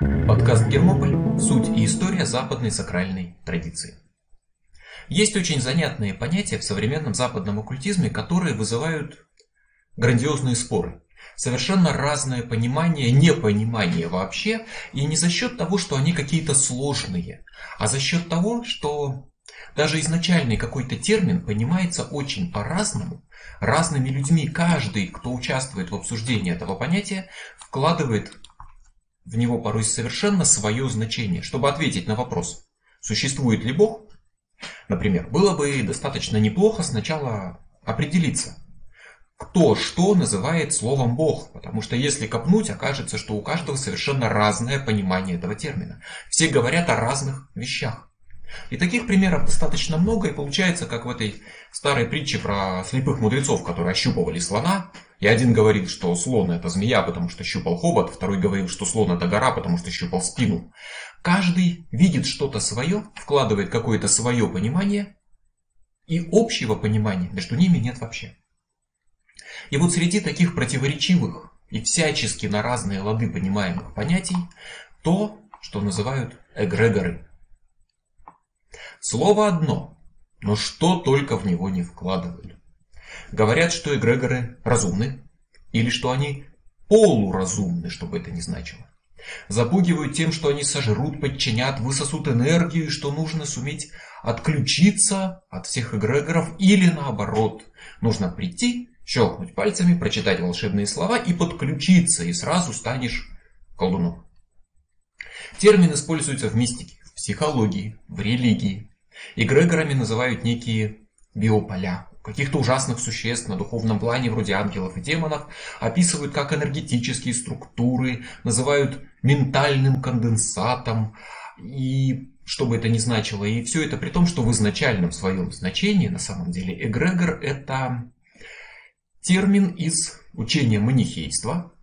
Подкаст «Гермополь. Суть и история западной сакральной традиции». Есть очень занятные понятия в современном западном оккультизме, которые вызывают грандиозные споры. Совершенно разное понимание, непонимание вообще, и не за счет того, что они какие-то сложные, а за счет того, что даже изначальный какой-то термин понимается очень по-разному, разными людьми. Каждый, кто участвует в обсуждении этого понятия, вкладывает в него порой совершенно свое значение. Чтобы ответить на вопрос, существует ли Бог, например, было бы достаточно неплохо сначала определиться, кто что называет словом Бог, потому что если копнуть, окажется, что у каждого совершенно разное понимание этого термина. Все говорят о разных вещах. И таких примеров достаточно много, и получается, как в этой старой притче про слепых мудрецов, которые ощупывали слона. И один говорил, что слон это змея, потому что щупал хобот, второй говорил, что слон это гора, потому что щупал спину. Каждый видит что-то свое, вкладывает какое-то свое понимание, и общего понимания между ними нет вообще. И вот среди таких противоречивых и всячески на разные лады понимаемых понятий, то, что называют эгрегоры – Слово одно, но что только в него не вкладывали. Говорят, что эгрегоры разумны, или что они полуразумны, что бы это ни значило. Запугивают тем, что они сожрут, подчинят, высосут энергию, и что нужно суметь отключиться от всех эгрегоров, или наоборот, нужно прийти, щелкнуть пальцами, прочитать волшебные слова и подключиться, и сразу станешь колдуном. Термин используется в мистике психологии, в религии. Эгрегорами называют некие биополя. Каких-то ужасных существ на духовном плане, вроде ангелов и демонов, описывают как энергетические структуры, называют ментальным конденсатом, и что бы это ни значило. И все это при том, что в изначальном своем значении, на самом деле, эгрегор это термин из учения манихейства,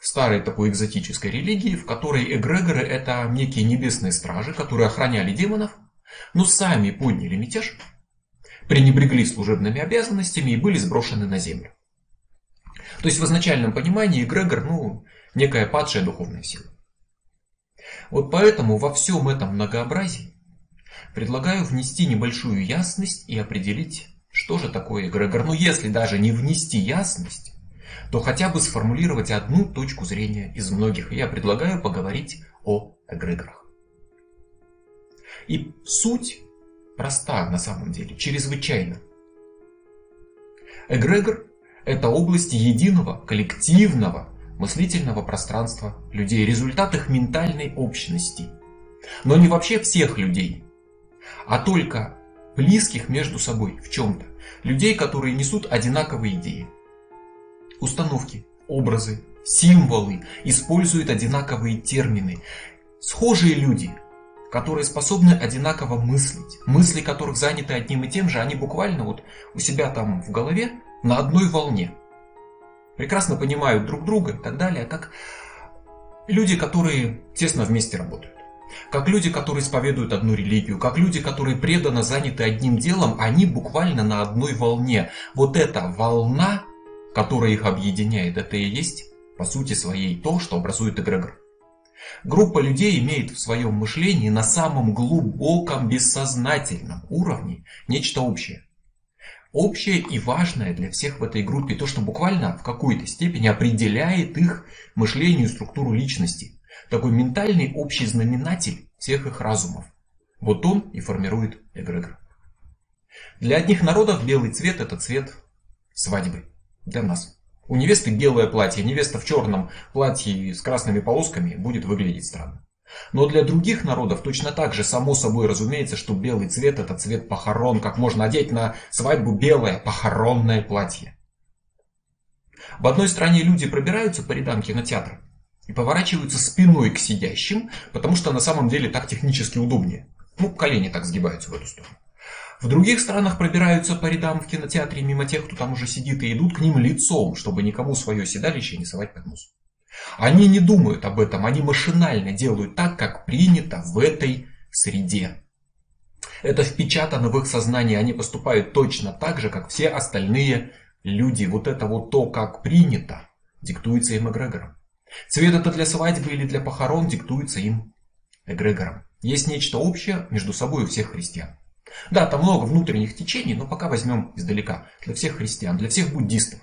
старой такой экзотической религии, в которой эгрегоры это некие небесные стражи, которые охраняли демонов, но сами подняли мятеж, пренебрегли служебными обязанностями и были сброшены на землю. То есть в изначальном понимании эгрегор, ну, некая падшая духовная сила. Вот поэтому во всем этом многообразии предлагаю внести небольшую ясность и определить, что же такое эгрегор. Но если даже не внести ясность, то хотя бы сформулировать одну точку зрения из многих. я предлагаю поговорить о эгрегорах. И суть проста на самом деле, чрезвычайно. Эгрегор – это область единого, коллективного, мыслительного пространства людей, результат их ментальной общности. Но не вообще всех людей, а только близких между собой в чем-то. Людей, которые несут одинаковые идеи, установки, образы, символы, используют одинаковые термины. Схожие люди, которые способны одинаково мыслить, мысли которых заняты одним и тем же, они буквально вот у себя там в голове на одной волне. Прекрасно понимают друг друга и так далее, как люди, которые тесно вместе работают. Как люди, которые исповедуют одну религию, как люди, которые преданно заняты одним делом, они буквально на одной волне. Вот эта волна которое их объединяет, это и есть, по сути своей, то, что образует эгрегор. Группа людей имеет в своем мышлении на самом глубоком бессознательном уровне нечто общее. Общее и важное для всех в этой группе то, что буквально в какой-то степени определяет их мышление и структуру личности. Такой ментальный общий знаменатель всех их разумов. Вот он и формирует эгрегор. Для одних народов белый цвет это цвет свадьбы для нас. У невесты белое платье, невеста в черном платье с красными полосками будет выглядеть странно. Но для других народов точно так же само собой разумеется, что белый цвет это цвет похорон, как можно одеть на свадьбу белое похоронное платье. В одной стране люди пробираются по рядам кинотеатра и поворачиваются спиной к сидящим, потому что на самом деле так технически удобнее. Ну, колени так сгибаются в эту сторону. В других странах пробираются по рядам в кинотеатре мимо тех, кто там уже сидит, и идут к ним лицом, чтобы никому свое седалище не совать под нос. Они не думают об этом, они машинально делают так, как принято в этой среде. Это впечатано в их сознание, они поступают точно так же, как все остальные люди. Вот это вот то, как принято, диктуется им эгрегором. Цвет это для свадьбы или для похорон диктуется им эгрегором. Есть нечто общее между собой у всех христиан. Да, там много внутренних течений, но пока возьмем издалека. Для всех христиан, для всех буддистов,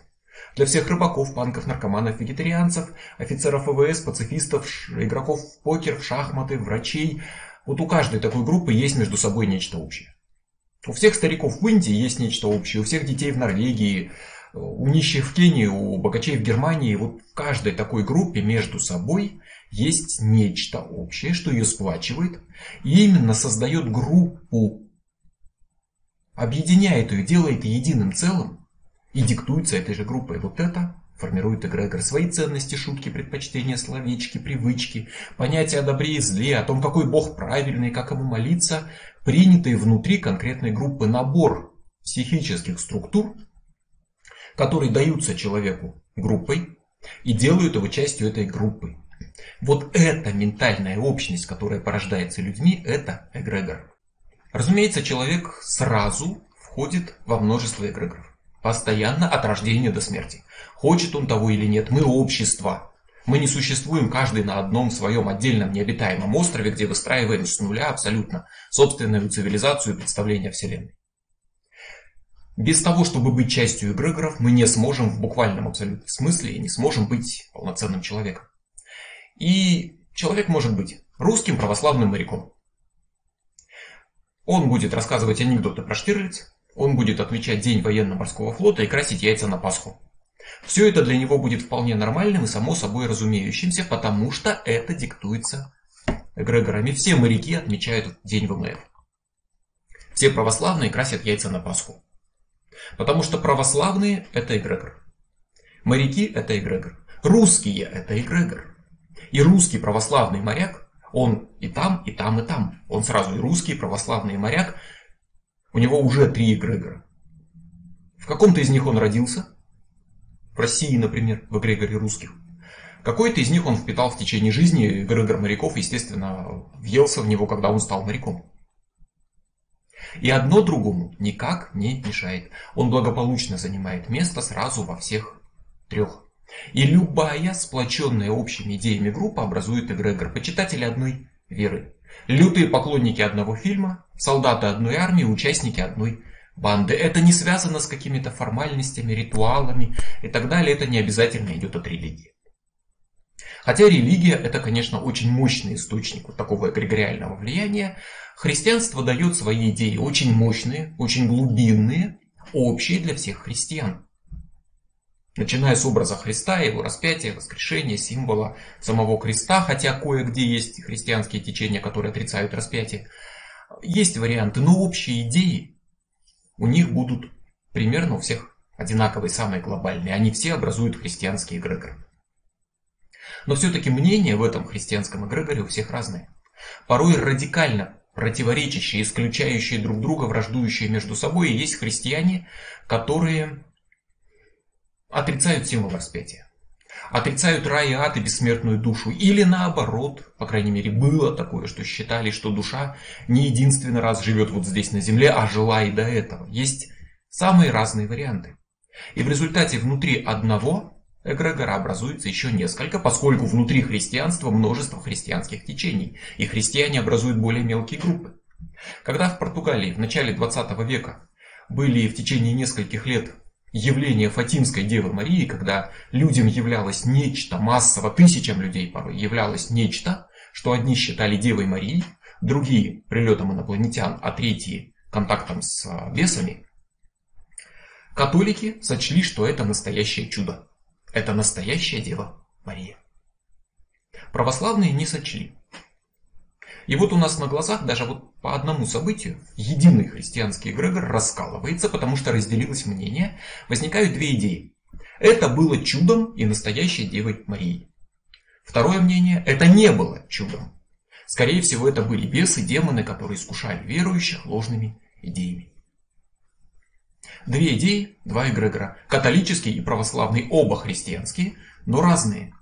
для всех рыбаков, панков, наркоманов, вегетарианцев, офицеров ВВС, пацифистов, игроков в покер, в шахматы, врачей. Вот у каждой такой группы есть между собой нечто общее. У всех стариков в Индии есть нечто общее, у всех детей в Норвегии, у нищих в Кении, у богачей в Германии. Вот в каждой такой группе между собой есть нечто общее, что ее сплачивает и именно создает группу, объединяет ее, делает единым целым и диктуется этой же группой. Вот это формирует эгрегор. Свои ценности, шутки, предпочтения, словечки, привычки, понятия о добре и зле, о том, какой Бог правильный, как ему молиться, принятые внутри конкретной группы набор психических структур, которые даются человеку группой и делают его частью этой группы. Вот эта ментальная общность, которая порождается людьми, это эгрегор. Разумеется, человек сразу входит во множество эгрегоров. Постоянно от рождения до смерти. Хочет он того или нет, мы общество. Мы не существуем каждый на одном своем отдельном необитаемом острове, где выстраиваем с нуля абсолютно собственную цивилизацию и представление Вселенной. Без того, чтобы быть частью эгрегоров, мы не сможем в буквальном абсолютном смысле и не сможем быть полноценным человеком. И человек может быть русским православным моряком. Он будет рассказывать анекдоты про Штирлиц, он будет отмечать День военно-морского флота и красить яйца на Пасху. Все это для него будет вполне нормальным и само собой разумеющимся, потому что это диктуется эгрегорами. Все моряки отмечают День ВМФ. Все православные красят яйца на Пасху. Потому что православные – это эгрегор. Моряки – это эгрегор. Русские – это эгрегор. И русский православный моряк, он и там, и там, и там. Он сразу и русский, и православный моряк, у него уже три эгрегора. В каком-то из них он родился. В России, например, в эгрегоре русских. Какой-то из них он впитал в течение жизни. Эгрегор моряков, естественно, въелся в него, когда он стал моряком. И одно другому никак не мешает. Он благополучно занимает место сразу во всех трех. И любая сплоченная общими идеями группа образует эгрегор почитатели одной веры. Лютые поклонники одного фильма, солдаты одной армии, участники одной банды. Это не связано с какими-то формальностями, ритуалами и так далее. Это не обязательно идет от религии. Хотя религия это, конечно, очень мощный источник вот такого эгрегориального влияния, христианство дает свои идеи очень мощные, очень глубинные, общие для всех христиан. Начиная с образа Христа, его распятия, воскрешения, символа самого креста, хотя кое-где есть христианские течения, которые отрицают распятие. Есть варианты, но общие идеи у них будут примерно у всех одинаковые, самые глобальные. Они все образуют христианский эгрегор. Но все-таки мнения в этом христианском эгрегоре у всех разные. Порой радикально противоречащие, исключающие друг друга, враждующие между собой. Есть христиане, которые отрицают символ распятия. Отрицают рай и ад и бессмертную душу. Или наоборот, по крайней мере, было такое, что считали, что душа не единственный раз живет вот здесь на земле, а жила и до этого. Есть самые разные варианты. И в результате внутри одного эгрегора образуется еще несколько, поскольку внутри христианства множество христианских течений, и христиане образуют более мелкие группы. Когда в Португалии в начале 20 века были в течение нескольких лет явление Фатимской Девы Марии, когда людям являлось нечто, массово, тысячам людей порой являлось нечто, что одни считали Девой Марией, другие прилетом инопланетян, а третьи контактом с а, бесами, католики сочли, что это настоящее чудо. Это настоящая Дева Мария. Православные не сочли. И вот у нас на глазах даже вот по одному событию единый христианский эгрегор раскалывается, потому что разделилось мнение, возникают две идеи. Это было чудом и настоящей Девой Марией. Второе мнение, это не было чудом. Скорее всего, это были бесы, демоны, которые искушали верующих ложными идеями. Две идеи, два эгрегора. Католический и православный, оба христианские, но разные.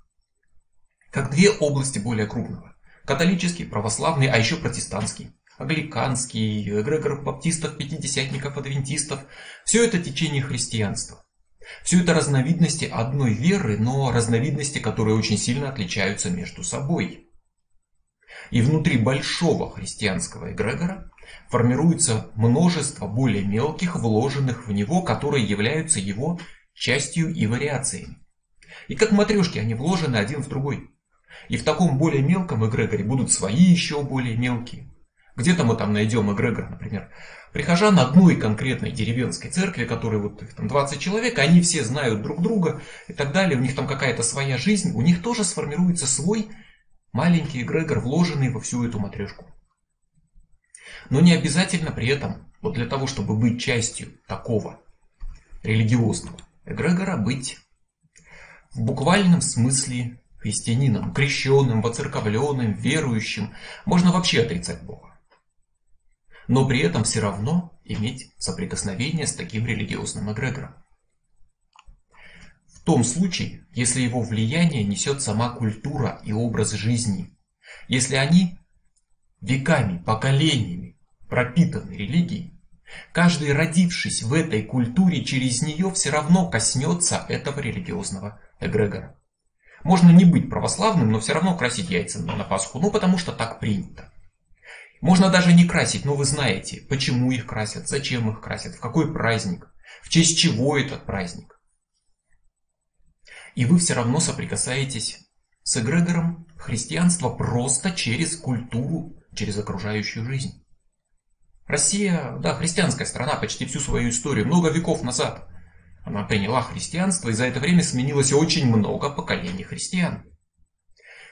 Как две области более крупного. Католический, православный, а еще протестантский. Англиканский, эгрегор баптистов, пятидесятников, адвентистов. Все это течение христианства. Все это разновидности одной веры, но разновидности, которые очень сильно отличаются между собой. И внутри большого христианского эгрегора формируется множество более мелких, вложенных в него, которые являются его частью и вариациями. И как матрешки они вложены один в другой. И в таком более мелком эгрегоре будут свои еще более мелкие. Где-то мы там найдем эгрегор, например, прихожан одной конкретной деревенской церкви, которые вот их там 20 человек, они все знают друг друга и так далее, у них там какая-то своя жизнь, у них тоже сформируется свой маленький эгрегор, вложенный во всю эту матрешку. Но не обязательно при этом, вот для того, чтобы быть частью такого религиозного эгрегора, быть в буквальном смысле христианином, крещенным, воцерковленным, верующим. Можно вообще отрицать Бога. Но при этом все равно иметь соприкосновение с таким религиозным эгрегором. В том случае, если его влияние несет сама культура и образ жизни, если они веками, поколениями пропитаны религией, каждый родившись в этой культуре через нее все равно коснется этого религиозного эгрегора. Можно не быть православным, но все равно красить яйца на Пасху, ну потому что так принято. Можно даже не красить, но вы знаете, почему их красят, зачем их красят, в какой праздник, в честь чего этот праздник. И вы все равно соприкасаетесь с эгрегором христианства просто через культуру, через окружающую жизнь. Россия, да, христианская страна почти всю свою историю, много веков назад. Она приняла христианство, и за это время сменилось очень много поколений христиан.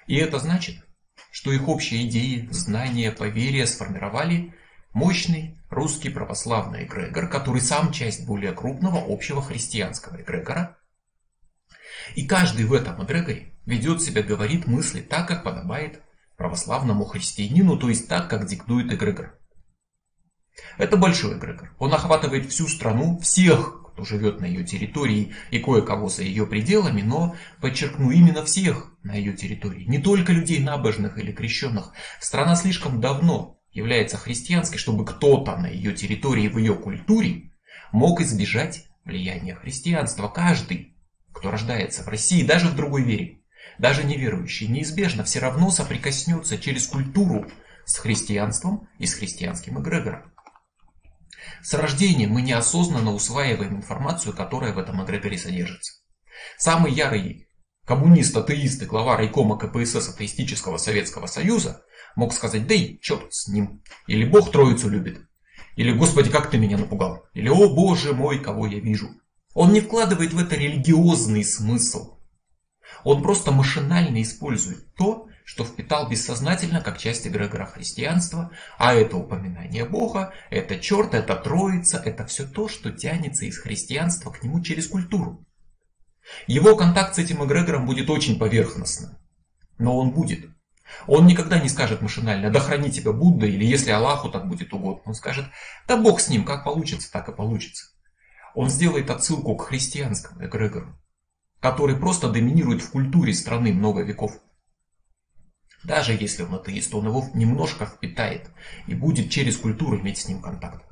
И это значит, что их общие идеи, знания, поверья сформировали мощный русский православный эгрегор, который сам часть более крупного общего христианского эгрегора. И каждый в этом эгрегоре ведет себя, говорит, мысли так, как подобает православному христианину, то есть так, как диктует эгрегор. Это большой эгрегор. Он охватывает всю страну, всех, кто живет на ее территории и кое-кого за ее пределами, но, подчеркну, именно всех на ее территории. Не только людей набожных или крещенных. Страна слишком давно является христианской, чтобы кто-то на ее территории, в ее культуре мог избежать влияния христианства. Каждый, кто рождается в России, даже в другой вере, даже неверующий, неизбежно все равно соприкоснется через культуру с христианством и с христианским эгрегором. С рождения мы неосознанно усваиваем информацию, которая в этом эгрегоре содержится. Самый ярый коммунист, атеист и глава райкома КПСС атеистического Советского Союза мог сказать «Да и черт с ним!» Или «Бог Троицу любит!» Или «Господи, как ты меня напугал!» Или «О Боже мой, кого я вижу!» Он не вкладывает в это религиозный смысл. Он просто машинально использует то, что впитал бессознательно как часть эгрегора христианства, а это упоминание Бога, это черт, это троица, это все то, что тянется из христианства к нему через культуру. Его контакт с этим эгрегором будет очень поверхностным, но он будет. Он никогда не скажет машинально, да храни тебя Будда, или если Аллаху так будет угодно. Он скажет, да Бог с ним, как получится, так и получится. Он сделает отсылку к христианскому эгрегору, который просто доминирует в культуре страны много веков. Даже если он атеист, он его немножко впитает и будет через культуру иметь с ним контакт.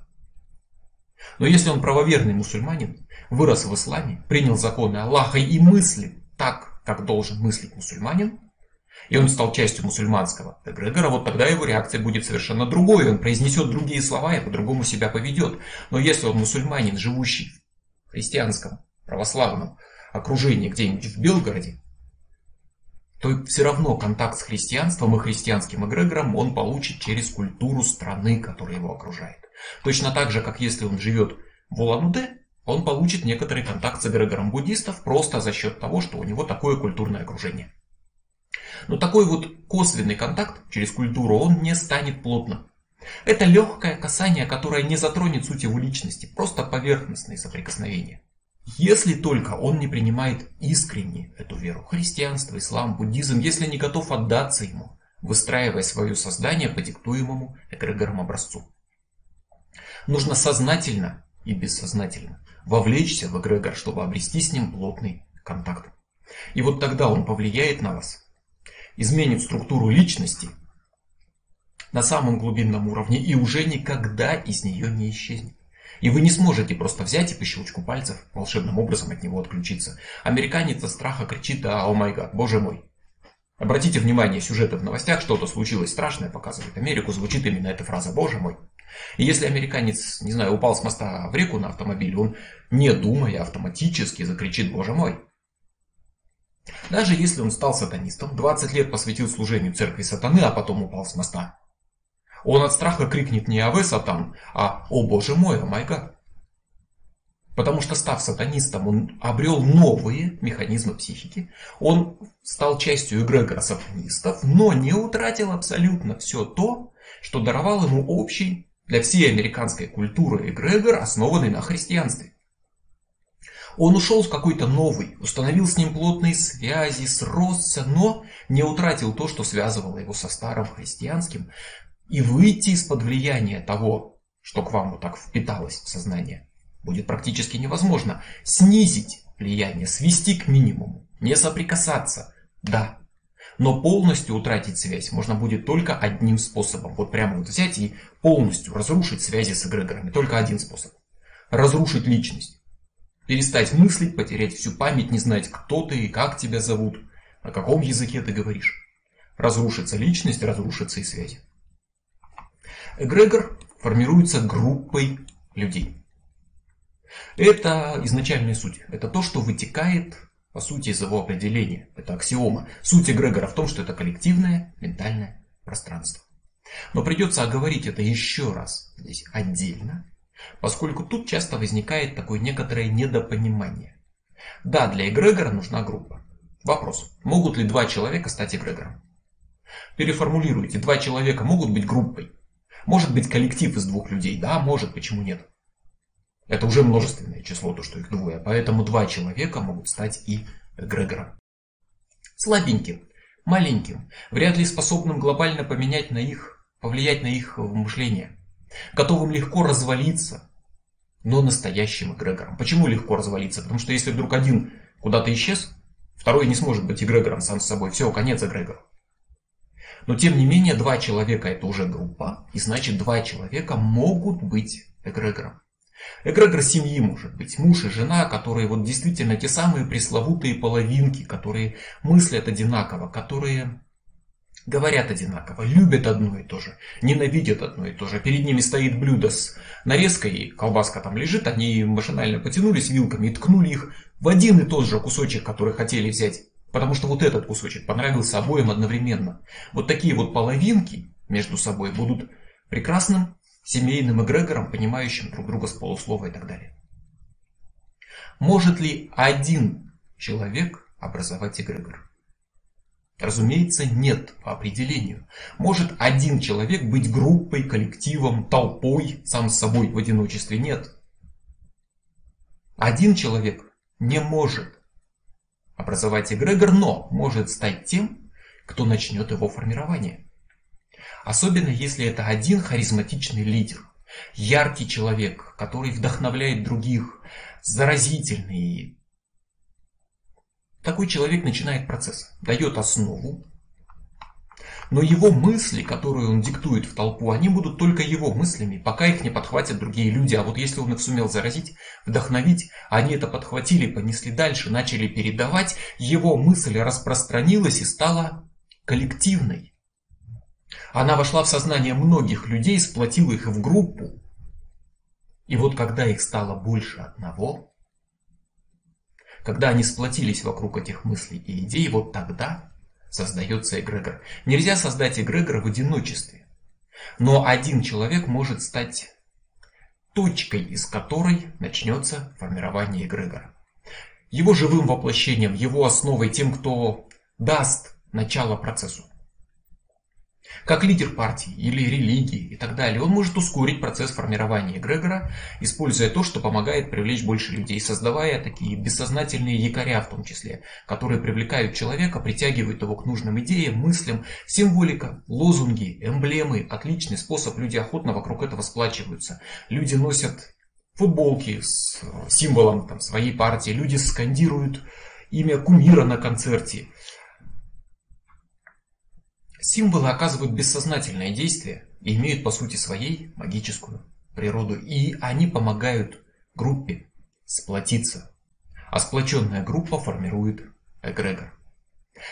Но если он правоверный мусульманин, вырос в исламе, принял законы Аллаха и мыслит так, как должен мыслить мусульманин, и он стал частью мусульманского эгрегора, вот тогда его реакция будет совершенно другой. Он произнесет другие слова и по-другому себя поведет. Но если он мусульманин, живущий в христианском, православном окружении где-нибудь в Белгороде, то все равно контакт с христианством и христианским эгрегором он получит через культуру страны, которая его окружает. Точно так же, как если он живет в Улан-Удэ, он получит некоторый контакт с эгрегором буддистов просто за счет того, что у него такое культурное окружение. Но такой вот косвенный контакт через культуру, он не станет плотным. Это легкое касание, которое не затронет суть его личности, просто поверхностные соприкосновения. Если только он не принимает искренне эту веру, христианство, ислам, буддизм, если не готов отдаться ему, выстраивая свое создание по диктуемому эгрегором образцу. Нужно сознательно и бессознательно вовлечься в эгрегор, чтобы обрести с ним плотный контакт. И вот тогда он повлияет на вас, изменит структуру личности на самом глубинном уровне и уже никогда из нее не исчезнет. И вы не сможете просто взять и по щелчку пальцев волшебным образом от него отключиться. Американец от страха кричит, да, о май гад, боже мой. Обратите внимание, сюжеты в новостях, что-то случилось страшное, показывает Америку, звучит именно эта фраза «Боже мой». И если американец, не знаю, упал с моста в реку на автомобиле, он, не думая, автоматически закричит «Боже мой». Даже если он стал сатанистом, 20 лет посвятил служению церкви сатаны, а потом упал с моста, он от страха крикнет не «Аве, сатан», а «О боже мой, о май гад». Потому что став сатанистом, он обрел новые механизмы психики. Он стал частью эгрегора сатанистов, но не утратил абсолютно все то, что даровал ему общий для всей американской культуры эгрегор, основанный на христианстве. Он ушел в какой-то новый, установил с ним плотные связи, сросся, но не утратил то, что связывало его со старым христианским, и выйти из-под влияния того, что к вам вот так впиталось в сознание, будет практически невозможно. Снизить влияние, свести к минимуму, не соприкасаться, да. Но полностью утратить связь можно будет только одним способом. Вот прямо вот взять и полностью разрушить связи с эгрегорами. Только один способ. Разрушить личность. Перестать мыслить, потерять всю память, не знать, кто ты и как тебя зовут, на каком языке ты говоришь. Разрушится личность, разрушится и связи. Эгрегор формируется группой людей. Это изначальная суть. Это то, что вытекает, по сути, из его определения. Это аксиома. Суть эгрегора в том, что это коллективное ментальное пространство. Но придется оговорить это еще раз здесь отдельно, поскольку тут часто возникает такое некоторое недопонимание. Да, для эгрегора нужна группа. Вопрос, могут ли два человека стать эгрегором? Переформулируйте, два человека могут быть группой? Может быть коллектив из двух людей, да, может, почему нет? Это уже множественное число, то, что их двое. Поэтому два человека могут стать и эгрегором. Слабеньким, маленьким, вряд ли способным глобально поменять на их, повлиять на их мышление. Готовым легко развалиться, но настоящим эгрегором. Почему легко развалиться? Потому что если вдруг один куда-то исчез, второй не сможет быть эгрегором сам с собой. Все, конец эгрегора. Но тем не менее, два человека это уже группа, и значит два человека могут быть эгрегором. Эгрегор семьи может быть муж и жена, которые вот действительно те самые пресловутые половинки, которые мыслят одинаково, которые говорят одинаково, любят одно и то же, ненавидят одно и то же. Перед ними стоит блюдо с нарезкой, колбаска там лежит, они машинально потянулись вилками и ткнули их в один и тот же кусочек, который хотели взять. Потому что вот этот кусочек понравился обоим одновременно. Вот такие вот половинки между собой будут прекрасным семейным эгрегором, понимающим друг друга с полуслова и так далее. Может ли один человек образовать эгрегор? Разумеется, нет по определению. Может один человек быть группой, коллективом, толпой, сам с собой в одиночестве? Нет. Один человек не может образовать эгрегор, но может стать тем, кто начнет его формирование. Особенно если это один харизматичный лидер, яркий человек, который вдохновляет других, заразительный. Такой человек начинает процесс, дает основу, но его мысли, которые он диктует в толпу, они будут только его мыслями, пока их не подхватят другие люди. А вот если он их сумел заразить, вдохновить, они это подхватили, понесли дальше, начали передавать, его мысль распространилась и стала коллективной. Она вошла в сознание многих людей, сплотила их в группу. И вот когда их стало больше одного, когда они сплотились вокруг этих мыслей и идей, вот тогда создается эгрегор. Нельзя создать эгрегор в одиночестве. Но один человек может стать точкой, из которой начнется формирование эгрегора. Его живым воплощением, его основой, тем, кто даст начало процессу как лидер партии или религии и так далее, он может ускорить процесс формирования эгрегора, используя то, что помогает привлечь больше людей, создавая такие бессознательные якоря в том числе, которые привлекают человека, притягивают его к нужным идеям, мыслям, символика, лозунги, эмблемы, отличный способ, люди охотно вокруг этого сплачиваются. Люди носят футболки с символом там, своей партии, люди скандируют имя кумира на концерте. Символы оказывают бессознательное действие и имеют по сути своей магическую природу, и они помогают группе сплотиться. А сплоченная группа формирует эгрегор.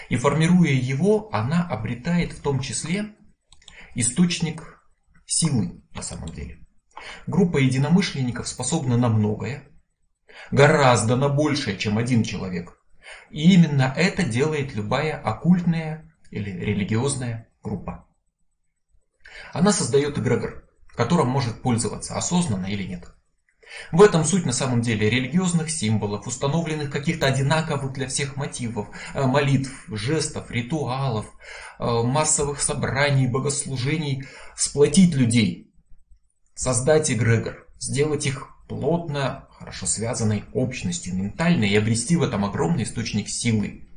И формируя его, она обретает в том числе источник силы на самом деле. Группа единомышленников способна на многое, гораздо на большее, чем один человек. И именно это делает любая оккультная или религиозная группа. Она создает эгрегор, которым может пользоваться осознанно или нет. В этом суть на самом деле религиозных символов, установленных каких-то одинаковых для всех мотивов, э, молитв, жестов, ритуалов, э, массовых собраний, богослужений, сплотить людей, создать эгрегор, сделать их плотно, хорошо связанной общностью ментальной и обрести в этом огромный источник силы,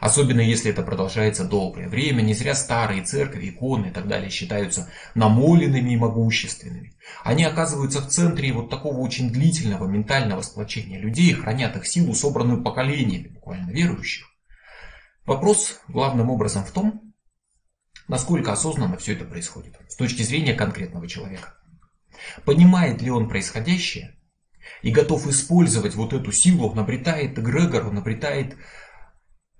Особенно если это продолжается долгое время, не зря старые церкви, иконы и так далее считаются намоленными и могущественными. Они оказываются в центре вот такого очень длительного ментального сплочения людей, хранят их силу, собранную поколениями буквально верующих. Вопрос главным образом в том, насколько осознанно все это происходит с точки зрения конкретного человека. Понимает ли он происходящее и готов использовать вот эту силу, он обретает эгрегор, он обретает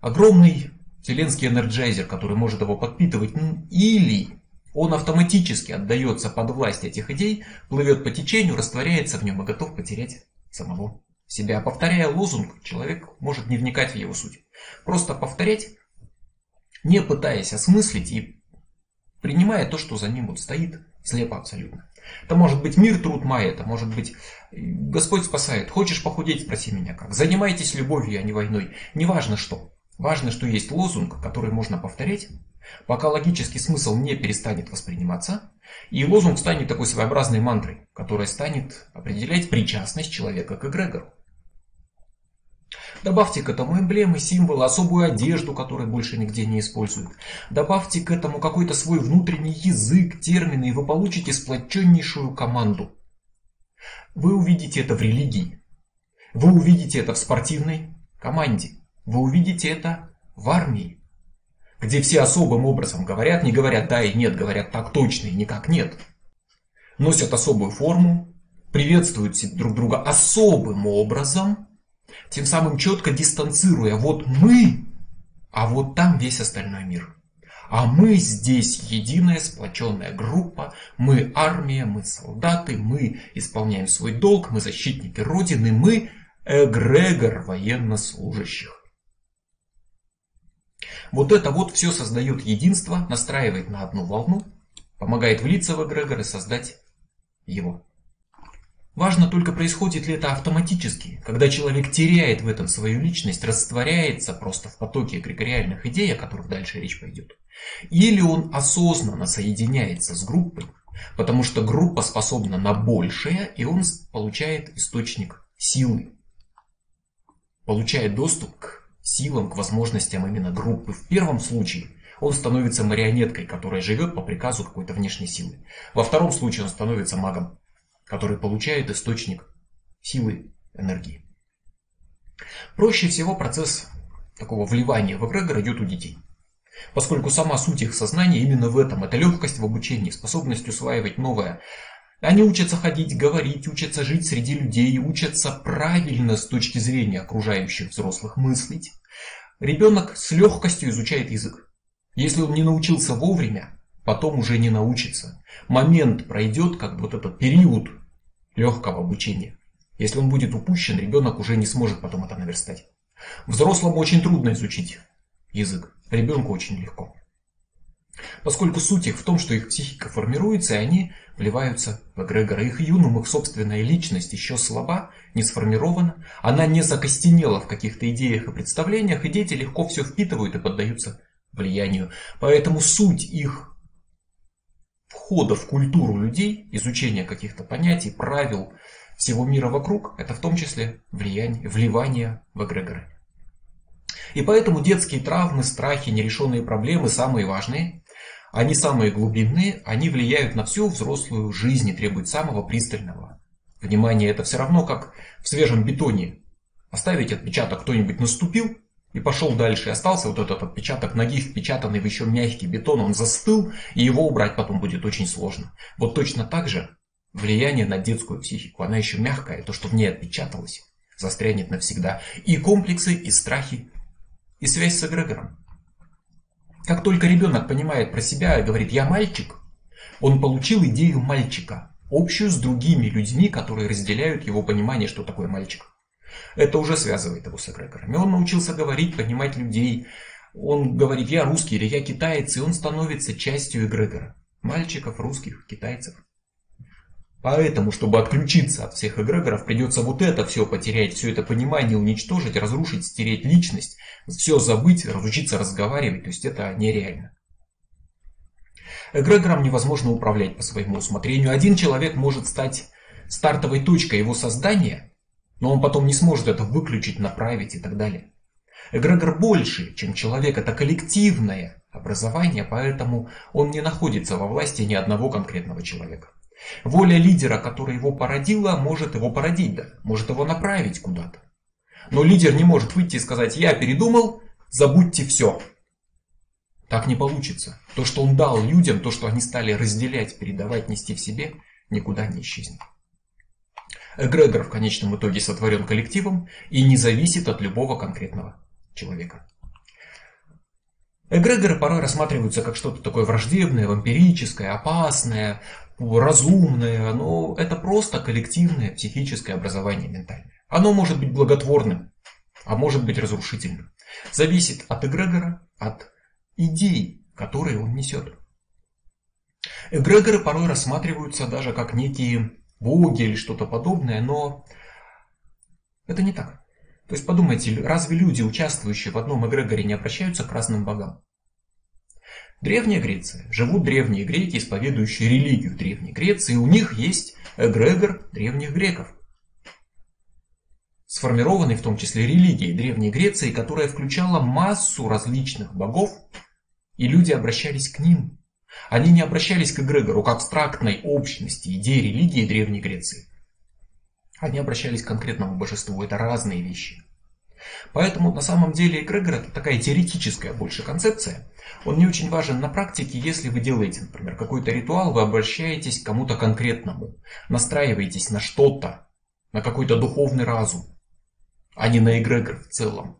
огромный вселенский энерджайзер, который может его подпитывать, или он автоматически отдается под власть этих идей, плывет по течению, растворяется в нем и готов потерять самого себя. Повторяя лозунг, человек может не вникать в его суть. Просто повторять, не пытаясь осмыслить и принимая то, что за ним вот стоит, слепо абсолютно. Это может быть мир, труд, мая, это может быть Господь спасает. Хочешь похудеть, спроси меня как. Занимайтесь любовью, а не войной. Неважно что. Важно, что есть лозунг, который можно повторять, пока логический смысл не перестанет восприниматься, и лозунг станет такой своеобразной мантрой, которая станет определять причастность человека к эгрегору. Добавьте к этому эмблемы, символы, особую одежду, которую больше нигде не используют. Добавьте к этому какой-то свой внутренний язык, термины, и вы получите сплоченнейшую команду. Вы увидите это в религии. Вы увидите это в спортивной команде. Вы увидите это в армии, где все особым образом говорят, не говорят да и нет, говорят так точно и никак нет. Носят особую форму, приветствуют друг друга особым образом, тем самым четко дистанцируя вот мы, а вот там весь остальной мир. А мы здесь единая сплоченная группа, мы армия, мы солдаты, мы исполняем свой долг, мы защитники Родины, мы эгрегор военнослужащих. Вот это вот все создает единство, настраивает на одну волну, помогает влиться в эгрегор и создать его. Важно только происходит ли это автоматически, когда человек теряет в этом свою личность, растворяется просто в потоке эгрегориальных идей, о которых дальше речь пойдет. Или он осознанно соединяется с группой, потому что группа способна на большее, и он получает источник силы, получает доступ к силам, к возможностям именно группы. В первом случае он становится марионеткой, которая живет по приказу какой-то внешней силы. Во втором случае он становится магом, который получает источник силы энергии. Проще всего процесс такого вливания в эгрегор идет у детей. Поскольку сама суть их сознания именно в этом. Это легкость в обучении, способность усваивать новое, они учатся ходить, говорить, учатся жить среди людей, учатся правильно с точки зрения окружающих взрослых мыслить. Ребенок с легкостью изучает язык. Если он не научился вовремя, потом уже не научится. Момент пройдет, как вот этот период легкого обучения. Если он будет упущен, ребенок уже не сможет потом это наверстать. Взрослому очень трудно изучить язык, ребенку очень легко. Поскольку суть их в том, что их психика формируется, и они вливаются в эгрегоры. Их юнум, их собственная личность еще слаба, не сформирована, она не закостенела в каких-то идеях и представлениях, и дети легко все впитывают и поддаются влиянию. Поэтому суть их входа в культуру людей, изучения каких-то понятий, правил всего мира вокруг, это в том числе влияние, вливание в эгрегоры. И поэтому детские травмы, страхи, нерешенные проблемы самые важные, они самые глубинные, они влияют на всю взрослую жизнь и требуют самого пристального внимания. Это все равно как в свежем бетоне. Оставить отпечаток кто-нибудь наступил и пошел дальше. И остался вот этот отпечаток ноги, впечатанный в еще мягкий бетон. Он застыл, и его убрать потом будет очень сложно. Вот точно так же влияние на детскую психику. Она еще мягкая, то, что в ней отпечаталось, застрянет навсегда. И комплексы, и страхи, и связь с эгрегором. Как только ребенок понимает про себя и говорит «я мальчик», он получил идею мальчика, общую с другими людьми, которые разделяют его понимание, что такое мальчик. Это уже связывает его с эгрегорами. Он научился говорить, понимать людей. Он говорит «я русский» или «я китаец», и он становится частью эгрегора. Мальчиков, русских, китайцев. Поэтому, чтобы отключиться от всех эгрегоров, придется вот это все потерять, все это понимание уничтожить, разрушить, стереть личность, все забыть, разучиться разговаривать. То есть это нереально. Эгрегором невозможно управлять по своему усмотрению. Один человек может стать стартовой точкой его создания, но он потом не сможет это выключить, направить и так далее. Эгрегор больше, чем человек, это коллективное образование, поэтому он не находится во власти ни одного конкретного человека. Воля лидера, которая его породила, может его породить, да, может его направить куда-то. Но лидер не может выйти и сказать, я передумал, забудьте все. Так не получится. То, что он дал людям, то, что они стали разделять, передавать, нести в себе, никуда не исчезнет. Эгрегор в конечном итоге сотворен коллективом и не зависит от любого конкретного человека. Эгрегоры порой рассматриваются как что-то такое враждебное, вампирическое, опасное, разумное, но это просто коллективное психическое образование ментальное. Оно может быть благотворным, а может быть разрушительным. Зависит от эгрегора, от идей, которые он несет. Эгрегоры порой рассматриваются даже как некие боги или что-то подобное, но это не так. То есть подумайте, разве люди, участвующие в одном эгрегоре, не обращаются к разным богам? Древняя Греция. Живут древние греки, исповедующие религию Древней Греции, и у них есть эгрегор древних греков. Сформированный в том числе религией Древней Греции, которая включала массу различных богов, и люди обращались к ним. Они не обращались к эгрегору, к абстрактной общности идеи религии Древней Греции. Они обращались к конкретному божеству. Это разные вещи. Поэтому на самом деле эгрегор это такая теоретическая больше концепция. Он не очень важен на практике, если вы делаете, например, какой-то ритуал, вы обращаетесь к кому-то конкретному, настраиваетесь на что-то, на какой-то духовный разум, а не на эгрегор в целом.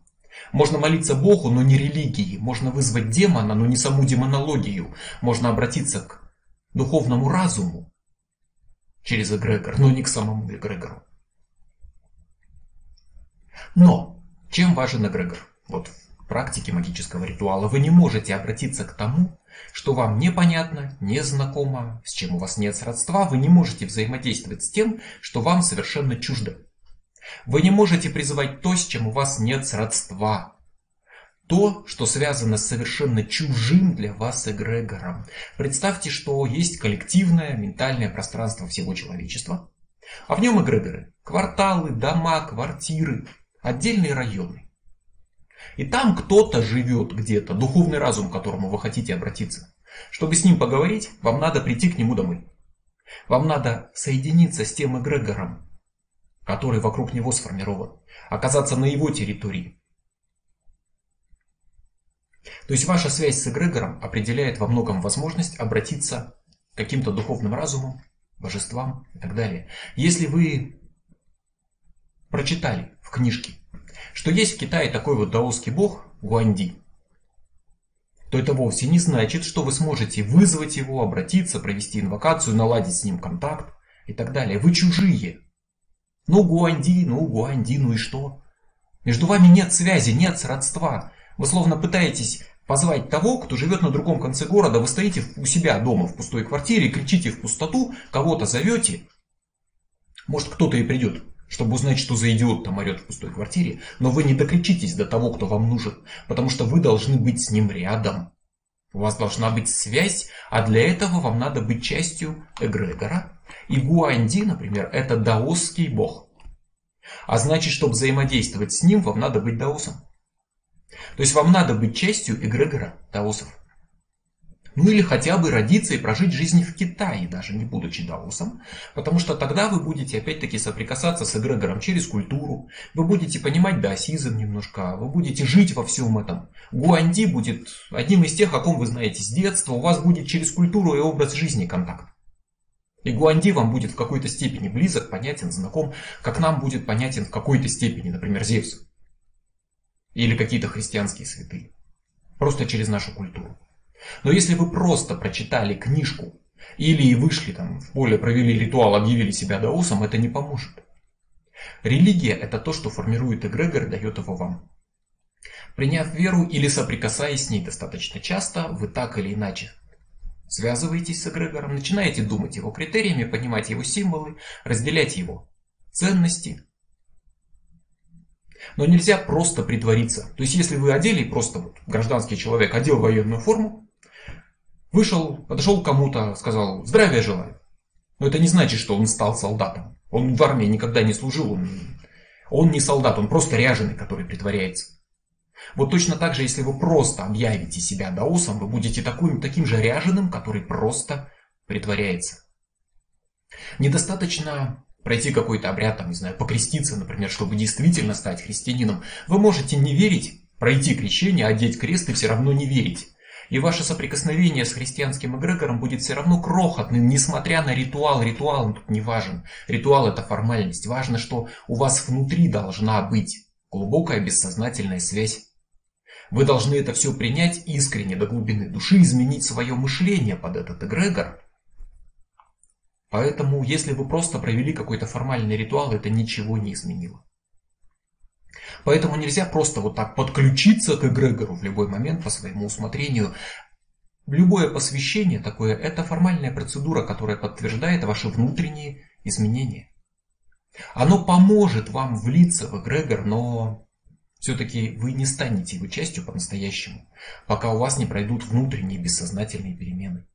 Можно молиться Богу, но не религии. Можно вызвать демона, но не саму демонологию. Можно обратиться к духовному разуму через эгрегор, но не к самому эгрегору. Но чем важен эгрегор? Вот в практике магического ритуала вы не можете обратиться к тому, что вам непонятно, незнакомо, с чем у вас нет сродства, вы не можете взаимодействовать с тем, что вам совершенно чуждо. Вы не можете призывать то, с чем у вас нет сродства. То, что связано с совершенно чужим для вас эгрегором. Представьте, что есть коллективное ментальное пространство всего человечества, а в нем эгрегоры. Кварталы, дома, квартиры, отдельные районы. И там кто-то живет где-то, духовный разум, к которому вы хотите обратиться. Чтобы с ним поговорить, вам надо прийти к нему домой. Вам надо соединиться с тем эгрегором, который вокруг него сформирован, оказаться на его территории. То есть ваша связь с эгрегором определяет во многом возможность обратиться к каким-то духовным разумам, божествам и так далее. Если вы прочитали книжке, что есть в Китае такой вот даосский бог Гуанди, то это вовсе не значит, что вы сможете вызвать его, обратиться, провести инвокацию, наладить с ним контакт и так далее. Вы чужие. Ну, Гуанди, ну, Гуанди, ну и что? Между вами нет связи, нет сродства. Вы словно пытаетесь позвать того, кто живет на другом конце города. Вы стоите у себя дома в пустой квартире, кричите в пустоту, кого-то зовете. Может кто-то и придет, чтобы узнать, что за идиот там орет в пустой квартире. Но вы не докричитесь до того, кто вам нужен, потому что вы должны быть с ним рядом. У вас должна быть связь, а для этого вам надо быть частью эгрегора, и Гуанди, например, это даосский бог. А значит, чтобы взаимодействовать с ним, вам надо быть даосом. То есть вам надо быть частью эгрегора даосов. Ну или хотя бы родиться и прожить жизнь в Китае, даже не будучи даосом. Потому что тогда вы будете опять-таки соприкасаться с эгрегором через культуру. Вы будете понимать даосизм немножко. Вы будете жить во всем этом. Гуанди будет одним из тех, о ком вы знаете с детства. У вас будет через культуру и образ жизни контакт. И Гуанди вам будет в какой-то степени близок, понятен, знаком, как нам будет понятен в какой-то степени, например, Зевс. Или какие-то христианские святые. Просто через нашу культуру. Но если вы просто прочитали книжку или вышли там в поле, провели ритуал, объявили себя даосом, это не поможет. Религия – это то, что формирует эгрегор и дает его вам. Приняв веру или соприкасаясь с ней достаточно часто, вы так или иначе связываетесь с эгрегором, начинаете думать его критериями, понимать его символы, разделять его ценности. Но нельзя просто притвориться. То есть, если вы одели, просто вот гражданский человек одел военную форму, вышел, подошел к кому-то, сказал «здравия желаю». Но это не значит, что он стал солдатом. Он в армии никогда не служил, он, он не солдат, он просто ряженый, который притворяется. Вот точно так же, если вы просто объявите себя даусом, вы будете таким, таким же ряженым, который просто притворяется. Недостаточно пройти какой-то обряд, там, не знаю, покреститься, например, чтобы действительно стать христианином. Вы можете не верить, пройти крещение, одеть крест и все равно не верить. И ваше соприкосновение с христианским эгрегором будет все равно крохотным, несмотря на ритуал. Ритуал он тут не важен. Ритуал это формальность. Важно, что у вас внутри должна быть глубокая бессознательная связь вы должны это все принять искренне до глубины души, изменить свое мышление под этот эгрегор. Поэтому, если вы просто провели какой-то формальный ритуал, это ничего не изменило. Поэтому нельзя просто вот так подключиться к эгрегору в любой момент по своему усмотрению. Любое посвящение такое, это формальная процедура, которая подтверждает ваши внутренние изменения. Оно поможет вам влиться в эгрегор, но все-таки вы не станете его частью по-настоящему, пока у вас не пройдут внутренние бессознательные перемены.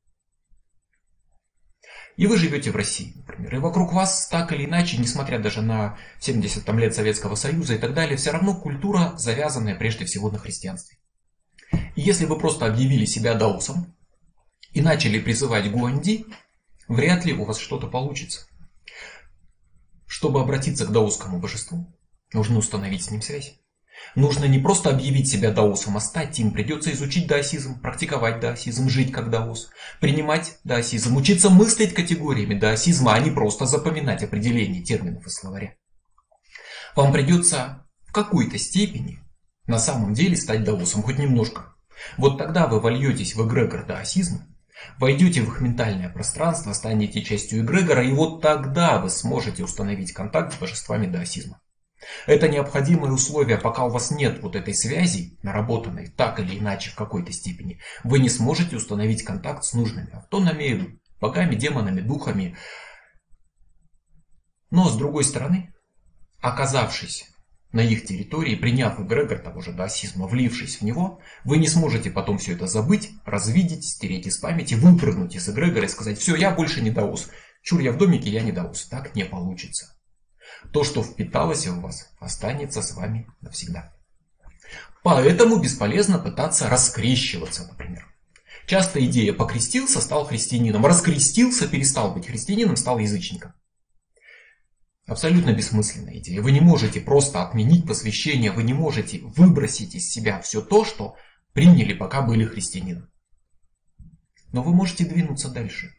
И вы живете в России, например, и вокруг вас так или иначе, несмотря даже на 70 там, лет Советского Союза и так далее, все равно культура, завязанная прежде всего на христианстве. И если вы просто объявили себя даосом и начали призывать Гуанди, вряд ли у вас что-то получится. Чтобы обратиться к даосскому божеству, нужно установить с ним связь. Нужно не просто объявить себя даосом, а стать им. Придется изучить даосизм, практиковать даосизм, жить как даос, принимать даосизм, учиться мыслить категориями даосизма, а не просто запоминать определения терминов из словаря. Вам придется в какой-то степени на самом деле стать даосом, хоть немножко. Вот тогда вы вольетесь в эгрегор даосизма, войдете в их ментальное пространство, станете частью эгрегора, и вот тогда вы сможете установить контакт с божествами даосизма. Это необходимое условие, пока у вас нет вот этой связи, наработанной так или иначе в какой-то степени, вы не сможете установить контакт с нужными автономами, богами, демонами, духами. Но с другой стороны, оказавшись на их территории, приняв эгрегор того же даосизма, влившись в него, вы не сможете потом все это забыть, развидеть, стереть из памяти, выпрыгнуть из эгрегора и сказать, все, я больше не даос, чур я в домике, я не даос. Так не получится. То, что впиталось в вас, останется с вами навсегда. Поэтому бесполезно пытаться раскрещиваться, например. Часто идея покрестился, стал христианином, раскрестился, перестал быть христианином, стал язычником. Абсолютно бессмысленная идея. Вы не можете просто отменить посвящение, вы не можете выбросить из себя все то, что приняли, пока были христианином. Но вы можете двинуться дальше.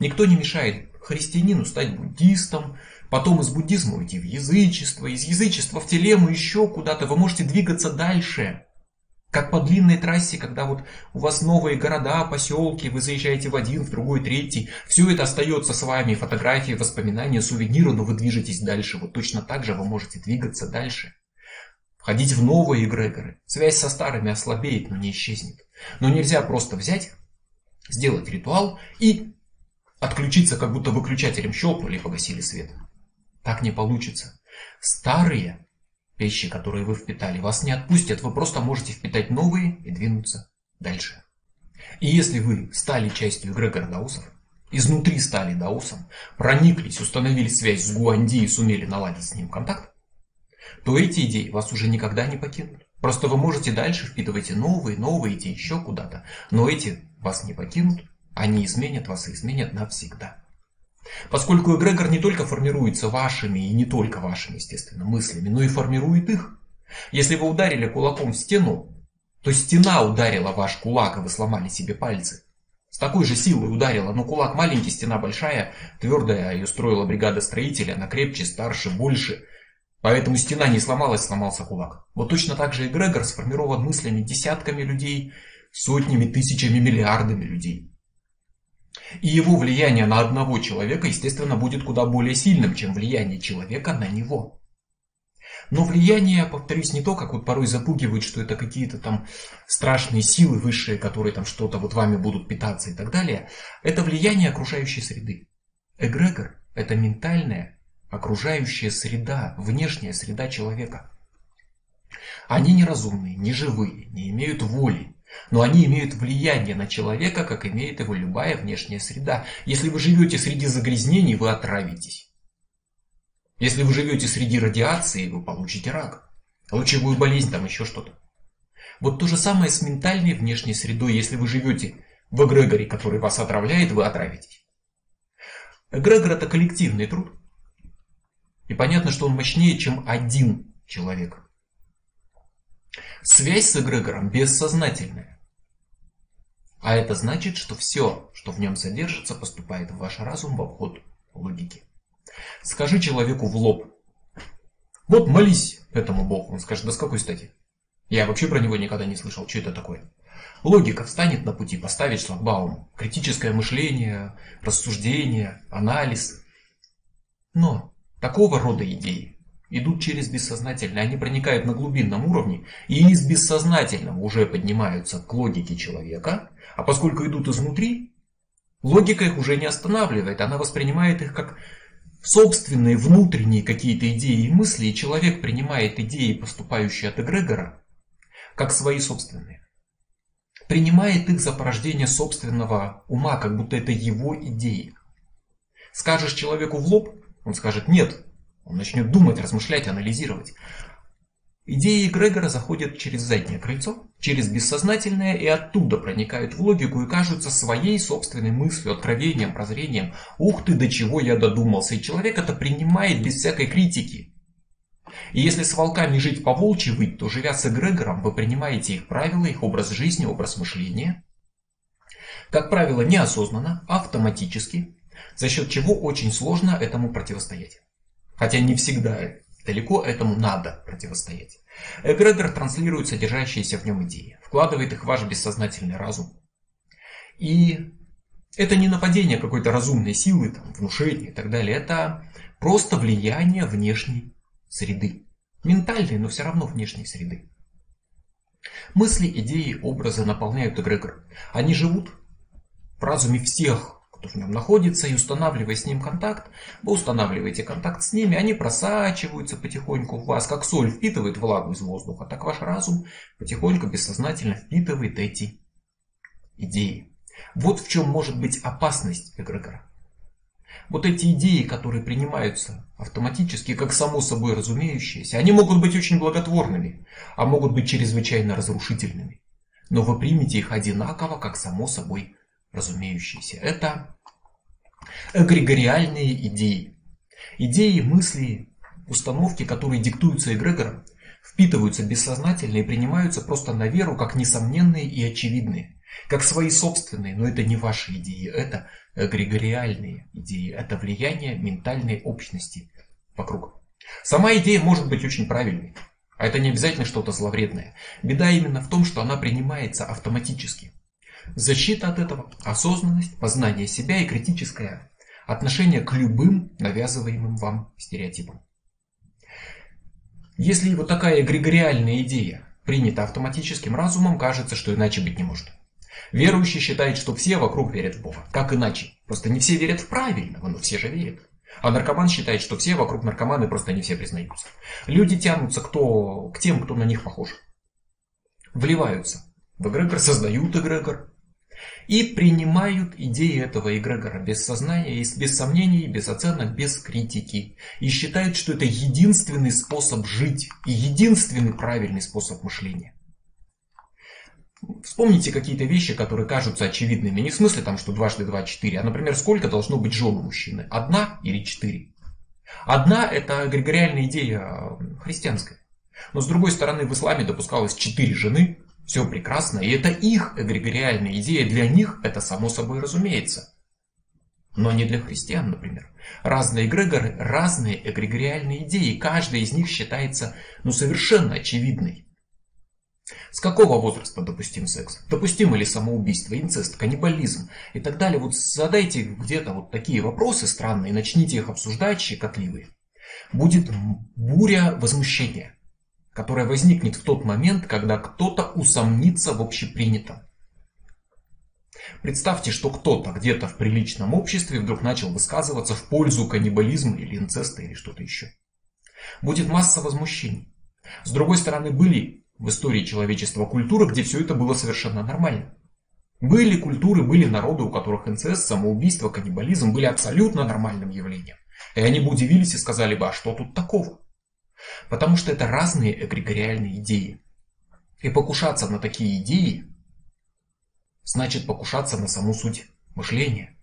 Никто не мешает христианину стать буддистом, потом из буддизма уйти в язычество, из язычества в телему еще куда-то. Вы можете двигаться дальше. Как по длинной трассе, когда вот у вас новые города, поселки, вы заезжаете в один, в другой, третий. Все это остается с вами, фотографии, воспоминания, сувениры, но вы движетесь дальше. Вот точно так же вы можете двигаться дальше. Входить в новые эгрегоры. Связь со старыми ослабеет, но не исчезнет. Но нельзя просто взять, сделать ритуал и отключиться, как будто выключателем щелкнули и погасили свет. Так не получится. Старые вещи, которые вы впитали, вас не отпустят. Вы просто можете впитать новые и двинуться дальше. И если вы стали частью эгрегора даусов, изнутри стали даусом, прониклись, установили связь с Гуанди и сумели наладить с ним контакт, то эти идеи вас уже никогда не покинут. Просто вы можете дальше впитывать новые, новые, идти еще куда-то, но эти вас не покинут, они изменят вас и изменят навсегда. Поскольку эгрегор не только формируется вашими и не только вашими, естественно, мыслями, но и формирует их. Если вы ударили кулаком в стену, то стена ударила ваш кулак, и вы сломали себе пальцы. С такой же силой ударила, но кулак маленький, стена большая, твердая, ее строила бригада строителей, она крепче, старше, больше. Поэтому стена не сломалась, сломался кулак. Вот точно так же и Грегор сформирован мыслями десятками людей, сотнями, тысячами, миллиардами людей. И его влияние на одного человека, естественно, будет куда более сильным, чем влияние человека на него. Но влияние, повторюсь, не то, как вот порой запугивают, что это какие-то там страшные силы высшие, которые там что-то вот вами будут питаться и так далее. Это влияние окружающей среды. Эгрегор – это ментальная окружающая среда, внешняя среда человека. Они неразумные, не живые, не имеют воли, но они имеют влияние на человека, как имеет его любая внешняя среда. Если вы живете среди загрязнений, вы отравитесь. Если вы живете среди радиации, вы получите рак, лучевую болезнь, там еще что-то. Вот то же самое с ментальной внешней средой. Если вы живете в эгрегоре, который вас отравляет, вы отравитесь. Эгрегор это коллективный труд. И понятно, что он мощнее, чем один человек. Связь с эгрегором бессознательная. А это значит, что все, что в нем содержится, поступает в ваш разум в обход логики. Скажи человеку в лоб. Вот молись этому Богу. Он скажет, да с какой стати? Я вообще про него никогда не слышал. Что это такое? Логика встанет на пути, поставить шлагбаум. Критическое мышление, рассуждение, анализ. Но такого рода идеи идут через бессознательное. Они проникают на глубинном уровне и из бессознательного уже поднимаются к логике человека. А поскольку идут изнутри, логика их уже не останавливает. Она воспринимает их как собственные внутренние какие-то идеи и мысли, и человек принимает идеи, поступающие от эгрегора, как свои собственные. Принимает их за порождение собственного ума, как будто это его идеи. Скажешь человеку в лоб, он скажет нет. Он начнет думать, размышлять, анализировать. Идеи эгрегора заходят через заднее крыльцо, через бессознательное и оттуда проникают в логику и кажутся своей собственной мыслью, откровением, прозрением. Ух ты, до чего я додумался. И человек это принимает без всякой критики. И если с волками жить по волчьи выть, то живя с эгрегором, вы принимаете их правила, их образ жизни, образ мышления. Как правило, неосознанно, автоматически, за счет чего очень сложно этому противостоять. Хотя не всегда Далеко этому надо противостоять. Эгрегор транслирует содержащиеся в нем идеи, вкладывает их в ваш бессознательный разум. И это не нападение какой-то разумной силы, там, внушение и так далее. Это просто влияние внешней среды. Ментальной, но все равно внешней среды. Мысли, идеи, образы наполняют эгрегор. Они живут в разуме всех кто в нем находится, и устанавливая с ним контакт, вы устанавливаете контакт с ними, они просачиваются потихоньку в вас, как соль впитывает влагу из воздуха, так ваш разум потихоньку бессознательно впитывает эти идеи. Вот в чем может быть опасность эгрегора. Вот эти идеи, которые принимаются автоматически, как само собой разумеющиеся, они могут быть очень благотворными, а могут быть чрезвычайно разрушительными. Но вы примете их одинаково, как само собой разумеющиеся. Это эгрегориальные идеи. Идеи, мысли, установки, которые диктуются эгрегором, впитываются бессознательно и принимаются просто на веру как несомненные и очевидные. Как свои собственные, но это не ваши идеи, это эгрегориальные идеи, это влияние ментальной общности вокруг. Сама идея может быть очень правильной, а это не обязательно что-то зловредное. Беда именно в том, что она принимается автоматически. Защита от этого, осознанность, познание себя и критическое отношение к любым навязываемым вам стереотипам. Если вот такая эгрегориальная идея принята автоматическим разумом, кажется, что иначе быть не может. Верующий считает, что все вокруг верят в Бога. Как иначе? Просто не все верят в правильного, но все же верят. А наркоман считает, что все вокруг наркоманы, просто не все признаются. Люди тянутся кто, к тем, кто на них похож. Вливаются в эгрегор, создают эгрегор, и принимают идеи этого эгрегора без сознания, без сомнений, без оценок, без критики. И считают, что это единственный способ жить и единственный правильный способ мышления. Вспомните какие-то вещи, которые кажутся очевидными. Не в смысле там, что дважды два четыре, а, например, сколько должно быть жен у мужчины? Одна или четыре? Одна – это эгрегориальная идея христианская. Но с другой стороны, в исламе допускалось четыре жены, Все прекрасно, и это их эгрегориальная идея, для них это само собой разумеется. Но не для христиан, например. Разные эгрегоры, разные эгрегориальные идеи, каждая из них считается ну, совершенно очевидной. С какого возраста допустим секс? Допустимо ли самоубийство, инцест, каннибализм и так далее? Вот задайте где-то вот такие вопросы странные, начните их обсуждать, щекотливые. Будет буря возмущения, которая возникнет в тот момент, когда кто-то усомнится в общепринятом. Представьте, что кто-то где-то в приличном обществе вдруг начал высказываться в пользу каннибализма или инцеста или что-то еще. Будет масса возмущений. С другой стороны, были в истории человечества культуры, где все это было совершенно нормально. Были культуры, были народы, у которых инцест, самоубийство, каннибализм были абсолютно нормальным явлением. И они бы удивились и сказали бы, а что тут такого? Потому что это разные эгрегориальные идеи. И покушаться на такие идеи значит покушаться на саму суть мышления.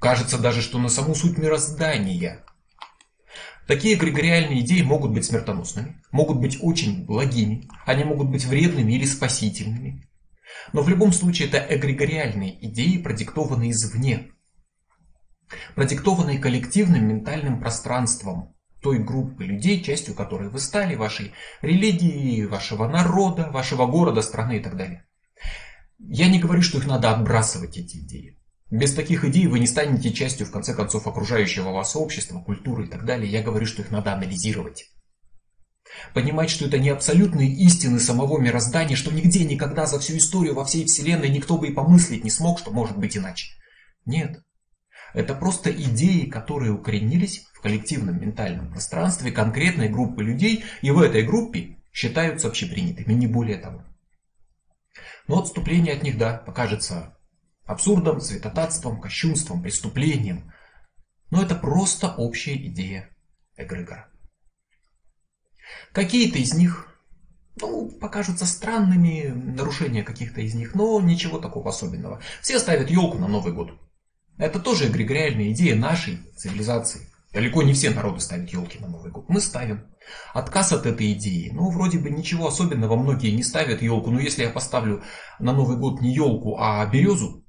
Кажется даже, что на саму суть мироздания. Такие эгрегориальные идеи могут быть смертоносными, могут быть очень благими, они могут быть вредными или спасительными. Но в любом случае это эгрегориальные идеи, продиктованные извне, продиктованные коллективным ментальным пространством той группы людей, частью которой вы стали, вашей религии, вашего народа, вашего города, страны и так далее. Я не говорю, что их надо отбрасывать, эти идеи. Без таких идей вы не станете частью, в конце концов, окружающего вас общества, культуры и так далее. Я говорю, что их надо анализировать. Понимать, что это не абсолютные истины самого мироздания, что нигде никогда за всю историю во всей Вселенной никто бы и помыслить не смог, что может быть иначе. Нет. Это просто идеи, которые укоренились в коллективном ментальном пространстве конкретной группы людей, и в этой группе считаются общепринятыми, не более того. Но отступление от них, да, покажется абсурдом, святотатством, кощунством, преступлением. Но это просто общая идея эгрегора. Какие-то из них ну, покажутся странными, нарушения каких-то из них, но ничего такого особенного. Все ставят елку на Новый год. Это тоже эгрегориальная идея нашей цивилизации. Далеко не все народы ставят елки на Новый год. Мы ставим. Отказ от этой идеи. Ну, вроде бы ничего особенного. Многие не ставят елку. Но если я поставлю на Новый год не елку, а березу,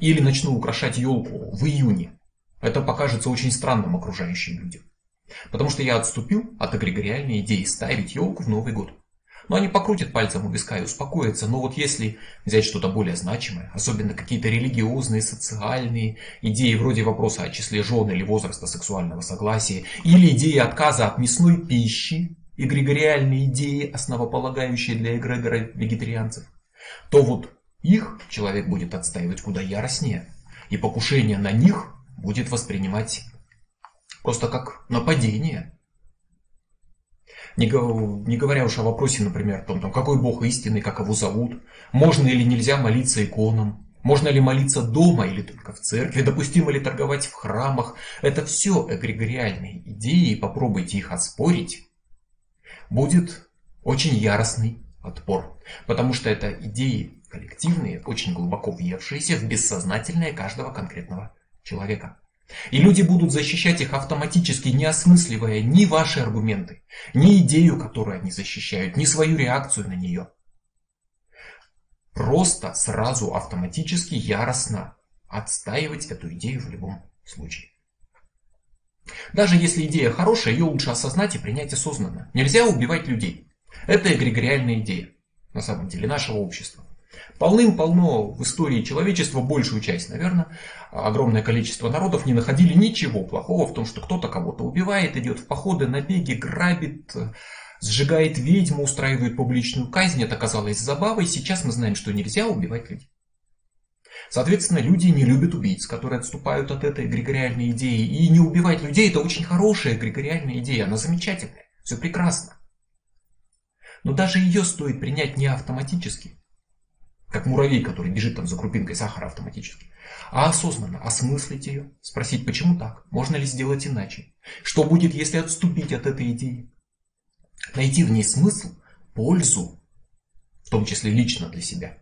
или начну украшать елку в июне, это покажется очень странным окружающим людям. Потому что я отступил от эгрегориальной идеи ставить елку в Новый год. Но они покрутят пальцем у виска и успокоятся. Но вот если взять что-то более значимое, особенно какие-то религиозные, социальные идеи, вроде вопроса о числе жен или возраста сексуального согласия, или идеи отказа от мясной пищи, эгрегориальные идеи, основополагающие для эгрегора вегетарианцев, то вот их человек будет отстаивать куда яростнее. И покушение на них будет воспринимать просто как нападение. Не, не говоря уж о вопросе, например, о том, там, какой Бог истинный, как его зовут, можно или нельзя молиться иконам, можно ли молиться дома или только в церкви, допустимо ли торговать в храмах. Это все эгрегориальные идеи, и попробуйте их оспорить. Будет очень яростный отпор, потому что это идеи коллективные, очень глубоко въевшиеся в бессознательное каждого конкретного человека. И люди будут защищать их автоматически, не осмысливая ни ваши аргументы, ни идею, которую они защищают, ни свою реакцию на нее. Просто сразу автоматически яростно отстаивать эту идею в любом случае. Даже если идея хорошая, ее лучше осознать и принять осознанно. Нельзя убивать людей. Это эгрегориальная идея, на самом деле, нашего общества. Полным-полно в истории человечества, большую часть, наверное, огромное количество народов не находили ничего плохого в том, что кто-то кого-то убивает, идет в походы, набеги, грабит, сжигает ведьму, устраивает публичную казнь. Это казалось забавой. Сейчас мы знаем, что нельзя убивать людей. Соответственно, люди не любят убийц, которые отступают от этой эгрегориальной идеи. И не убивать людей это очень хорошая эгрегориальная идея, она замечательная, все прекрасно. Но даже ее стоит принять не автоматически, как муравей, который бежит там за крупинкой сахара автоматически. А осознанно осмыслить ее, спросить, почему так, можно ли сделать иначе, что будет, если отступить от этой идеи. Найти в ней смысл, пользу, в том числе лично для себя.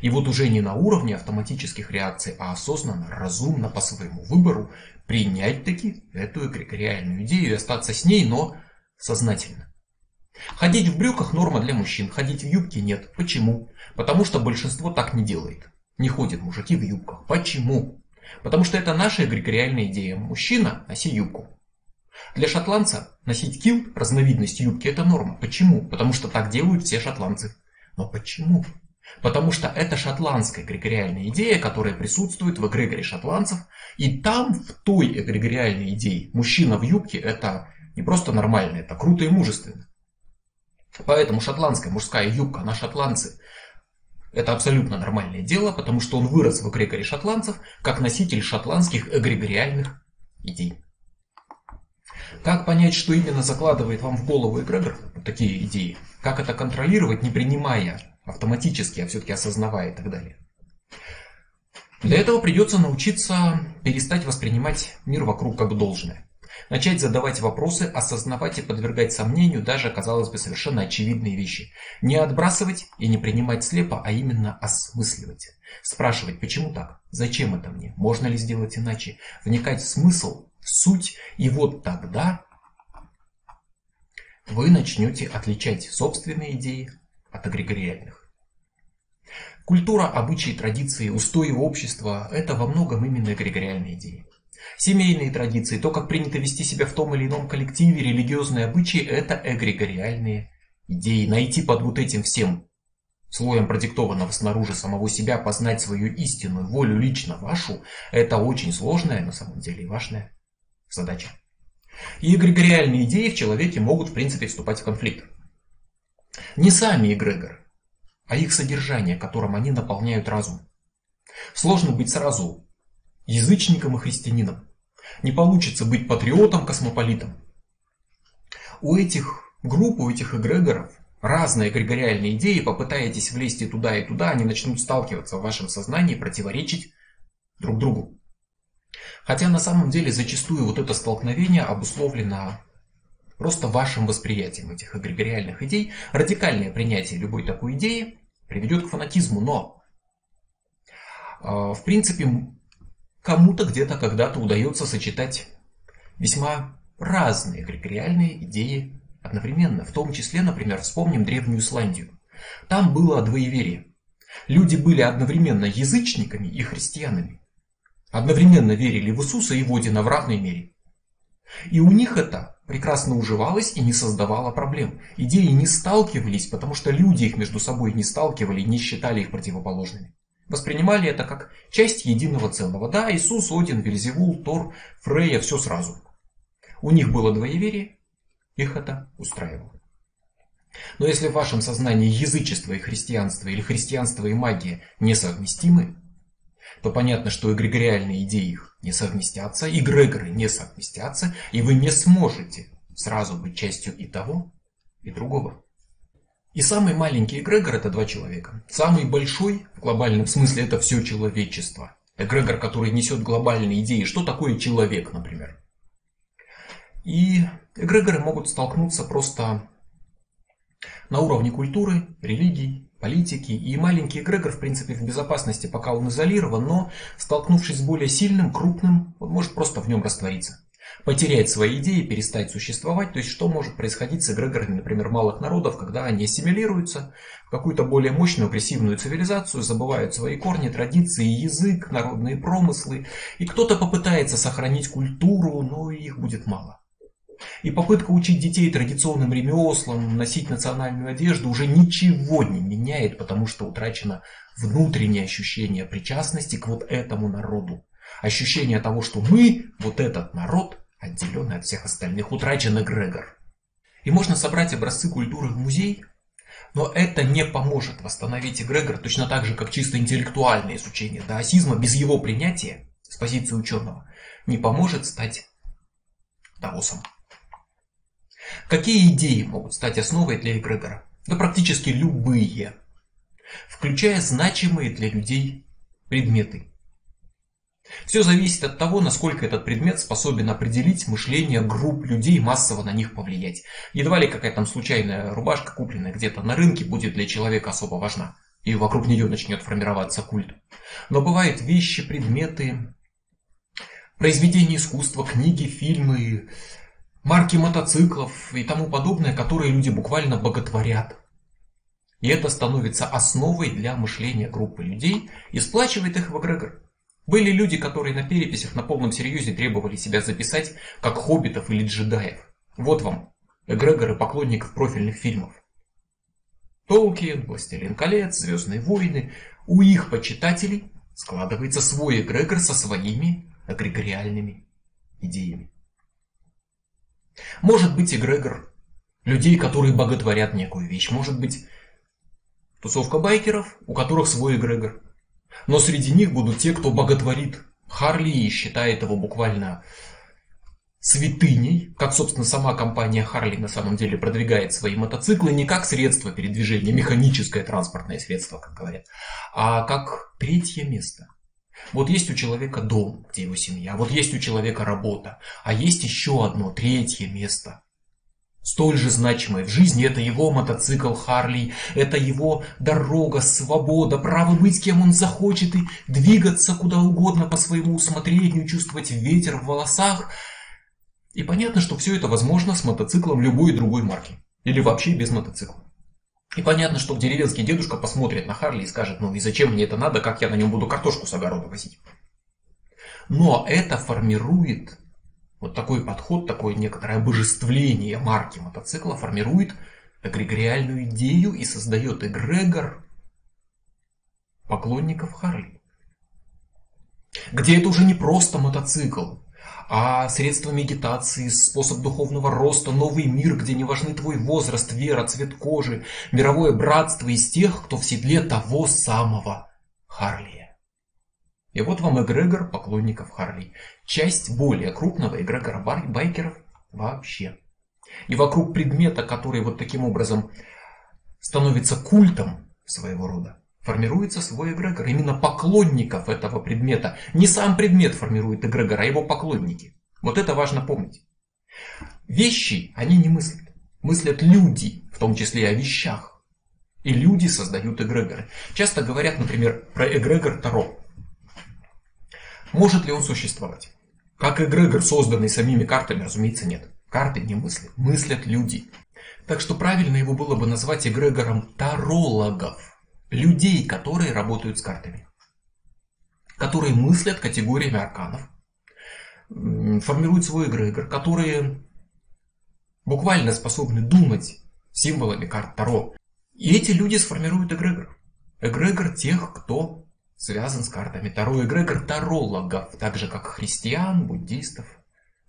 И вот уже не на уровне автоматических реакций, а осознанно, разумно, по своему выбору принять таки эту эгрегориальную идею и остаться с ней, но сознательно. Ходить в брюках норма для мужчин, ходить в юбке нет. Почему? Потому что большинство так не делает. Не ходят мужики в юбках. Почему? Потому что это наша эгрегориальная идея. Мужчина, носи юбку. Для шотландца носить килт, разновидность юбки, это норма. Почему? Потому что так делают все шотландцы. Но почему? Потому что это шотландская эгрегориальная идея, которая присутствует в эгрегоре шотландцев. И там, в той эгрегориальной идее, мужчина в юбке это не просто нормально, это круто и мужественно. Поэтому шотландская мужская юбка на шотландце это абсолютно нормальное дело, потому что он вырос в эгрегоре шотландцев как носитель шотландских эгрегориальных идей. Как понять, что именно закладывает вам в голову эгрегор такие идеи? Как это контролировать, не принимая автоматически, а все-таки осознавая и так далее? Для этого придется научиться перестать воспринимать мир вокруг как должное. Начать задавать вопросы, осознавать и подвергать сомнению даже, казалось бы, совершенно очевидные вещи. Не отбрасывать и не принимать слепо, а именно осмысливать. Спрашивать, почему так? Зачем это мне? Можно ли сделать иначе? Вникать в смысл, в суть. И вот тогда вы начнете отличать собственные идеи от эгрегориальных. Культура, обычаи, традиции, устои общества – это во многом именно эгрегориальные идеи. Семейные традиции, то, как принято вести себя в том или ином коллективе, религиозные обычаи – это эгрегориальные идеи. Найти под вот этим всем слоем продиктованного снаружи самого себя, познать свою истинную волю лично вашу – это очень сложная, на самом деле, и важная задача. И эгрегориальные идеи в человеке могут, в принципе, вступать в конфликт. Не сами эгрегоры, а их содержание, которым они наполняют разум. Сложно быть сразу язычником и христианином. Не получится быть патриотом, космополитом. У этих групп, у этих эгрегоров разные эгрегориальные идеи, попытаетесь влезть и туда, и туда, они начнут сталкиваться в вашем сознании, противоречить друг другу. Хотя на самом деле зачастую вот это столкновение обусловлено просто вашим восприятием этих эгрегориальных идей. Радикальное принятие любой такой идеи приведет к фанатизму, но а, в принципе Кому-то где-то когда-то удается сочетать весьма разные эгрегориальные идеи одновременно. В том числе, например, вспомним Древнюю Исландию. Там было двоеверие. Люди были одновременно язычниками и христианами. Одновременно верили в Иисуса и в Одина в равной мере. И у них это прекрасно уживалось и не создавало проблем. Идеи не сталкивались, потому что люди их между собой не сталкивали, не считали их противоположными воспринимали это как часть единого целого. Да, Иисус, Один, Вельзевул, Тор, Фрея, все сразу. У них было двоеверие, их это устраивало. Но если в вашем сознании язычество и христианство или христианство и магия несовместимы, то понятно, что эгрегориальные идеи их не совместятся, эгрегоры не совместятся, и вы не сможете сразу быть частью и того, и другого. И самый маленький эгрегор это два человека. Самый большой в глобальном смысле это все человечество. Эгрегор, который несет глобальные идеи. Что такое человек, например? И эгрегоры могут столкнуться просто на уровне культуры, религий, политики. И маленький эгрегор, в принципе, в безопасности, пока он изолирован, но столкнувшись с более сильным, крупным, он может просто в нем раствориться потерять свои идеи, перестать существовать. То есть что может происходить с эгрегорами, например, малых народов, когда они ассимилируются в какую-то более мощную агрессивную цивилизацию, забывают свои корни, традиции, язык, народные промыслы. И кто-то попытается сохранить культуру, но их будет мало. И попытка учить детей традиционным ремеслам, носить национальную одежду уже ничего не меняет, потому что утрачено внутреннее ощущение причастности к вот этому народу. Ощущение того, что мы, вот этот народ, отделенный от всех остальных, утрачен эгрегор. И можно собрать образцы культуры в музей, но это не поможет восстановить эгрегор точно так же, как чисто интеллектуальное изучение даосизма без его принятия с позиции ученого не поможет стать даосом. Какие идеи могут стать основой для эгрегора? Да практически любые, включая значимые для людей предметы. Все зависит от того, насколько этот предмет способен определить мышление групп людей, массово на них повлиять. Едва ли какая-то там случайная рубашка, купленная где-то на рынке, будет для человека особо важна. И вокруг нее начнет формироваться культ. Но бывают вещи, предметы, произведения искусства, книги, фильмы, марки мотоциклов и тому подобное, которые люди буквально боготворят. И это становится основой для мышления группы людей и сплачивает их в эгрегор. Были люди, которые на переписях на полном серьезе требовали себя записать как хоббитов или джедаев. Вот вам эгрегоры поклонников профильных фильмов. Толкин, Властелин колец, Звездные войны. У их почитателей складывается свой эгрегор со своими эгрегориальными идеями. Может быть эгрегор людей, которые боготворят некую вещь. Может быть тусовка байкеров, у которых свой эгрегор. Но среди них будут те, кто боготворит Харли и считает его буквально святыней, как, собственно, сама компания Харли на самом деле продвигает свои мотоциклы не как средство передвижения, механическое транспортное средство, как говорят, а как третье место. Вот есть у человека дом, где его семья, вот есть у человека работа, а есть еще одно, третье место. Столь же значимое в жизни это его мотоцикл Харли, это его дорога, свобода, право быть кем он захочет и двигаться куда угодно по своему усмотрению, чувствовать ветер в волосах. И понятно, что все это возможно с мотоциклом любой другой марки. Или вообще без мотоцикла. И понятно, что деревенский дедушка посмотрит на Харли и скажет, ну и зачем мне это надо, как я на нем буду картошку с огорода возить. Но это формирует вот такой подход, такое некоторое обожествление марки мотоцикла формирует эгрегориальную идею и создает эгрегор поклонников Харли. Где это уже не просто мотоцикл, а средство медитации, способ духовного роста, новый мир, где не важны твой возраст, вера, цвет кожи, мировое братство из тех, кто в седле того самого Харли. И вот вам эгрегор поклонников Харли. Часть более крупного эгрегора байкеров вообще. И вокруг предмета, который вот таким образом становится культом своего рода, формируется свой эгрегор. Именно поклонников этого предмета. Не сам предмет формирует эгрегор, а его поклонники. Вот это важно помнить. Вещи, они не мыслят. Мыслят люди, в том числе и о вещах. И люди создают эгрегоры. Часто говорят, например, про эгрегор Таро. Может ли он существовать? Как эгрегор, созданный самими картами, разумеется, нет. Карты не мыслят, мыслят люди. Так что правильно его было бы назвать эгрегором тарологов. Людей, которые работают с картами. Которые мыслят категориями арканов. Формируют свой эгрегор. Которые буквально способны думать символами карт Таро. И эти люди сформируют эгрегор. Эгрегор тех, кто связан с картами Таро эгрегор тарологов, так же как христиан, буддистов,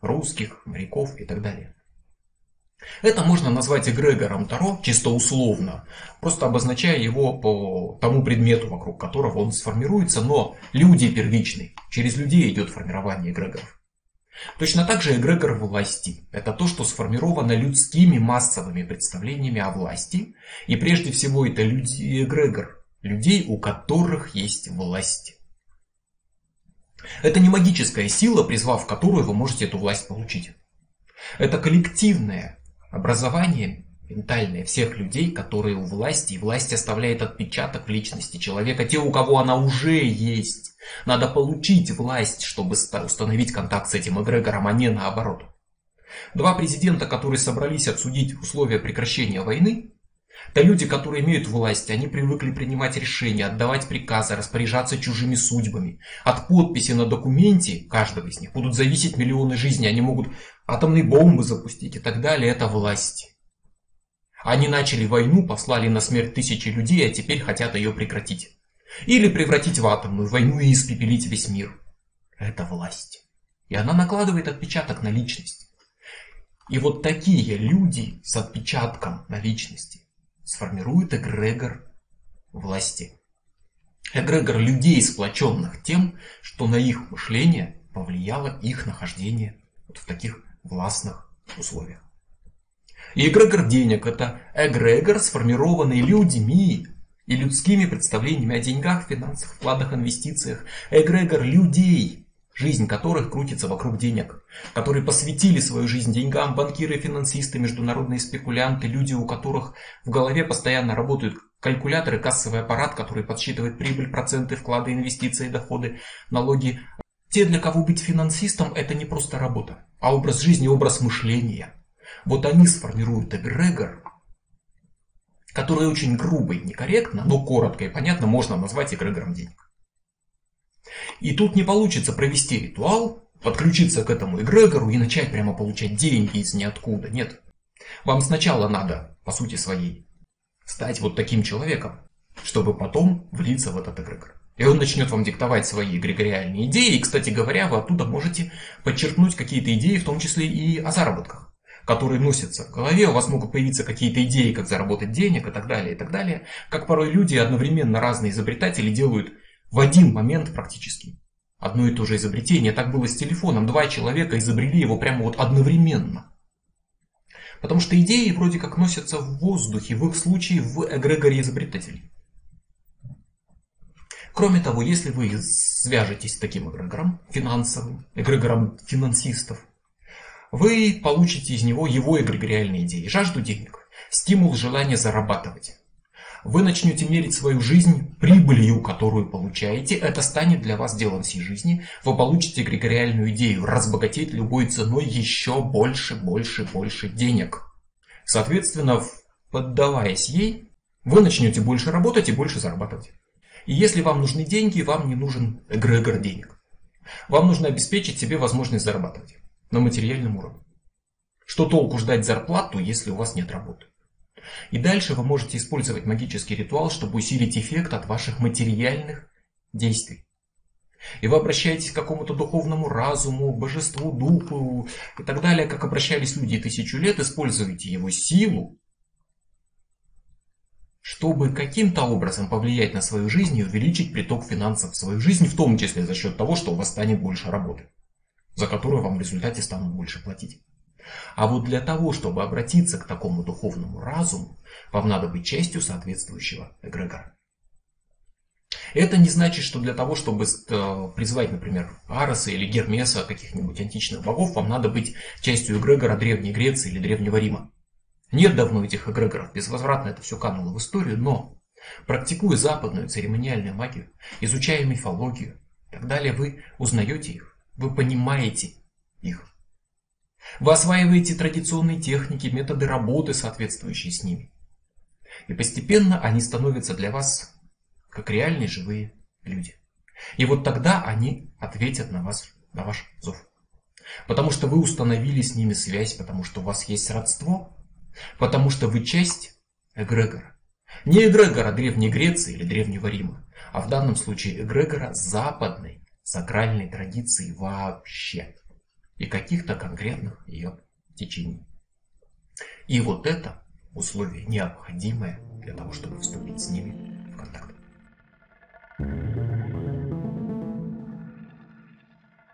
русских, моряков и так далее. Это можно назвать эгрегором Таро чисто условно, просто обозначая его по тому предмету, вокруг которого он сформируется, но люди первичны, через людей идет формирование эгрегоров. Точно так же эгрегор власти – это то, что сформировано людскими массовыми представлениями о власти, и прежде всего это люди эгрегор, людей, у которых есть власть. Это не магическая сила, призвав которую вы можете эту власть получить. Это коллективное образование ментальное всех людей, которые у власти, и власть оставляет отпечаток в личности человека, те, у кого она уже есть. Надо получить власть, чтобы установить контакт с этим эгрегором, а не наоборот. Два президента, которые собрались обсудить условия прекращения войны, да люди, которые имеют власть, они привыкли принимать решения, отдавать приказы, распоряжаться чужими судьбами. От подписи на документе каждого из них будут зависеть миллионы жизней. Они могут атомные бомбы запустить и так далее. Это власть. Они начали войну, послали на смерть тысячи людей, а теперь хотят ее прекратить. Или превратить в атомную войну и испепелить весь мир. Это власть. И она накладывает отпечаток на личность. И вот такие люди с отпечатком на личности сформирует эгрегор власти. Эгрегор людей, сплоченных тем, что на их мышление повлияло их нахождение вот в таких властных условиях. И эгрегор денег – это эгрегор, сформированный людьми и людскими представлениями о деньгах, финансах, вкладах, инвестициях. Эгрегор людей – жизнь которых крутится вокруг денег, которые посвятили свою жизнь деньгам, банкиры, финансисты, международные спекулянты, люди, у которых в голове постоянно работают калькуляторы, кассовый аппарат, который подсчитывает прибыль, проценты, вклады, инвестиции, доходы, налоги, Те, для кого быть финансистом, это не просто работа, а образ жизни, образ мышления. Вот они сформируют эгрегор, который очень грубо и некорректно, но коротко и понятно можно назвать эгрегором денег. И тут не получится провести ритуал, подключиться к этому эгрегору и начать прямо получать деньги из ниоткуда. Нет. Вам сначала надо, по сути своей, стать вот таким человеком, чтобы потом влиться в этот эгрегор. И он начнет вам диктовать свои эгрегориальные идеи. И, кстати говоря, вы оттуда можете подчеркнуть какие-то идеи, в том числе и о заработках которые носятся в голове, у вас могут появиться какие-то идеи, как заработать денег и так далее, и так далее. Как порой люди, одновременно разные изобретатели, делают в один момент практически одно и то же изобретение. Так было с телефоном. Два человека изобрели его прямо вот одновременно. Потому что идеи вроде как носятся в воздухе, в их случае в эгрегоре изобретателей. Кроме того, если вы свяжетесь с таким эгрегором финансовым, эгрегором финансистов, вы получите из него его эгрегориальные идеи, жажду денег, стимул желания зарабатывать. Вы начнете мерить свою жизнь прибылью, которую получаете. Это станет для вас делом всей жизни. Вы получите эгрегориальную идею разбогатеть любой ценой еще больше, больше, больше денег. Соответственно, поддаваясь ей, вы начнете больше работать и больше зарабатывать. И если вам нужны деньги, вам не нужен эгрегор денег. Вам нужно обеспечить себе возможность зарабатывать на материальном уровне. Что толку ждать зарплату, если у вас нет работы? И дальше вы можете использовать магический ритуал, чтобы усилить эффект от ваших материальных действий. И вы обращаетесь к какому-то духовному разуму, божеству, духу и так далее, как обращались люди тысячу лет, используете его силу чтобы каким-то образом повлиять на свою жизнь и увеличить приток финансов в свою жизнь, в том числе за счет того, что у вас станет больше работы, за которую вам в результате станут больше платить. А вот для того, чтобы обратиться к такому духовному разуму, вам надо быть частью соответствующего эгрегора. Это не значит, что для того, чтобы э, призвать, например, Ареса или Гермеса, каких-нибудь античных богов, вам надо быть частью эгрегора Древней Греции или Древнего Рима. Нет давно этих эгрегоров, безвозвратно это все кануло в историю, но практикуя западную церемониальную магию, изучая мифологию и так далее, вы узнаете их, вы понимаете их. Вы осваиваете традиционные техники, методы работы, соответствующие с ними. И постепенно они становятся для вас как реальные живые люди. И вот тогда они ответят на вас, на ваш зов. Потому что вы установили с ними связь, потому что у вас есть родство, Потому что вы часть эгрегора. Не эгрегора Древней Греции или Древнего Рима, а в данном случае эгрегора западной сакральной традиции вообще. И каких-то конкретных ее течений. И вот это условие необходимое для того, чтобы вступить с ними в контакт.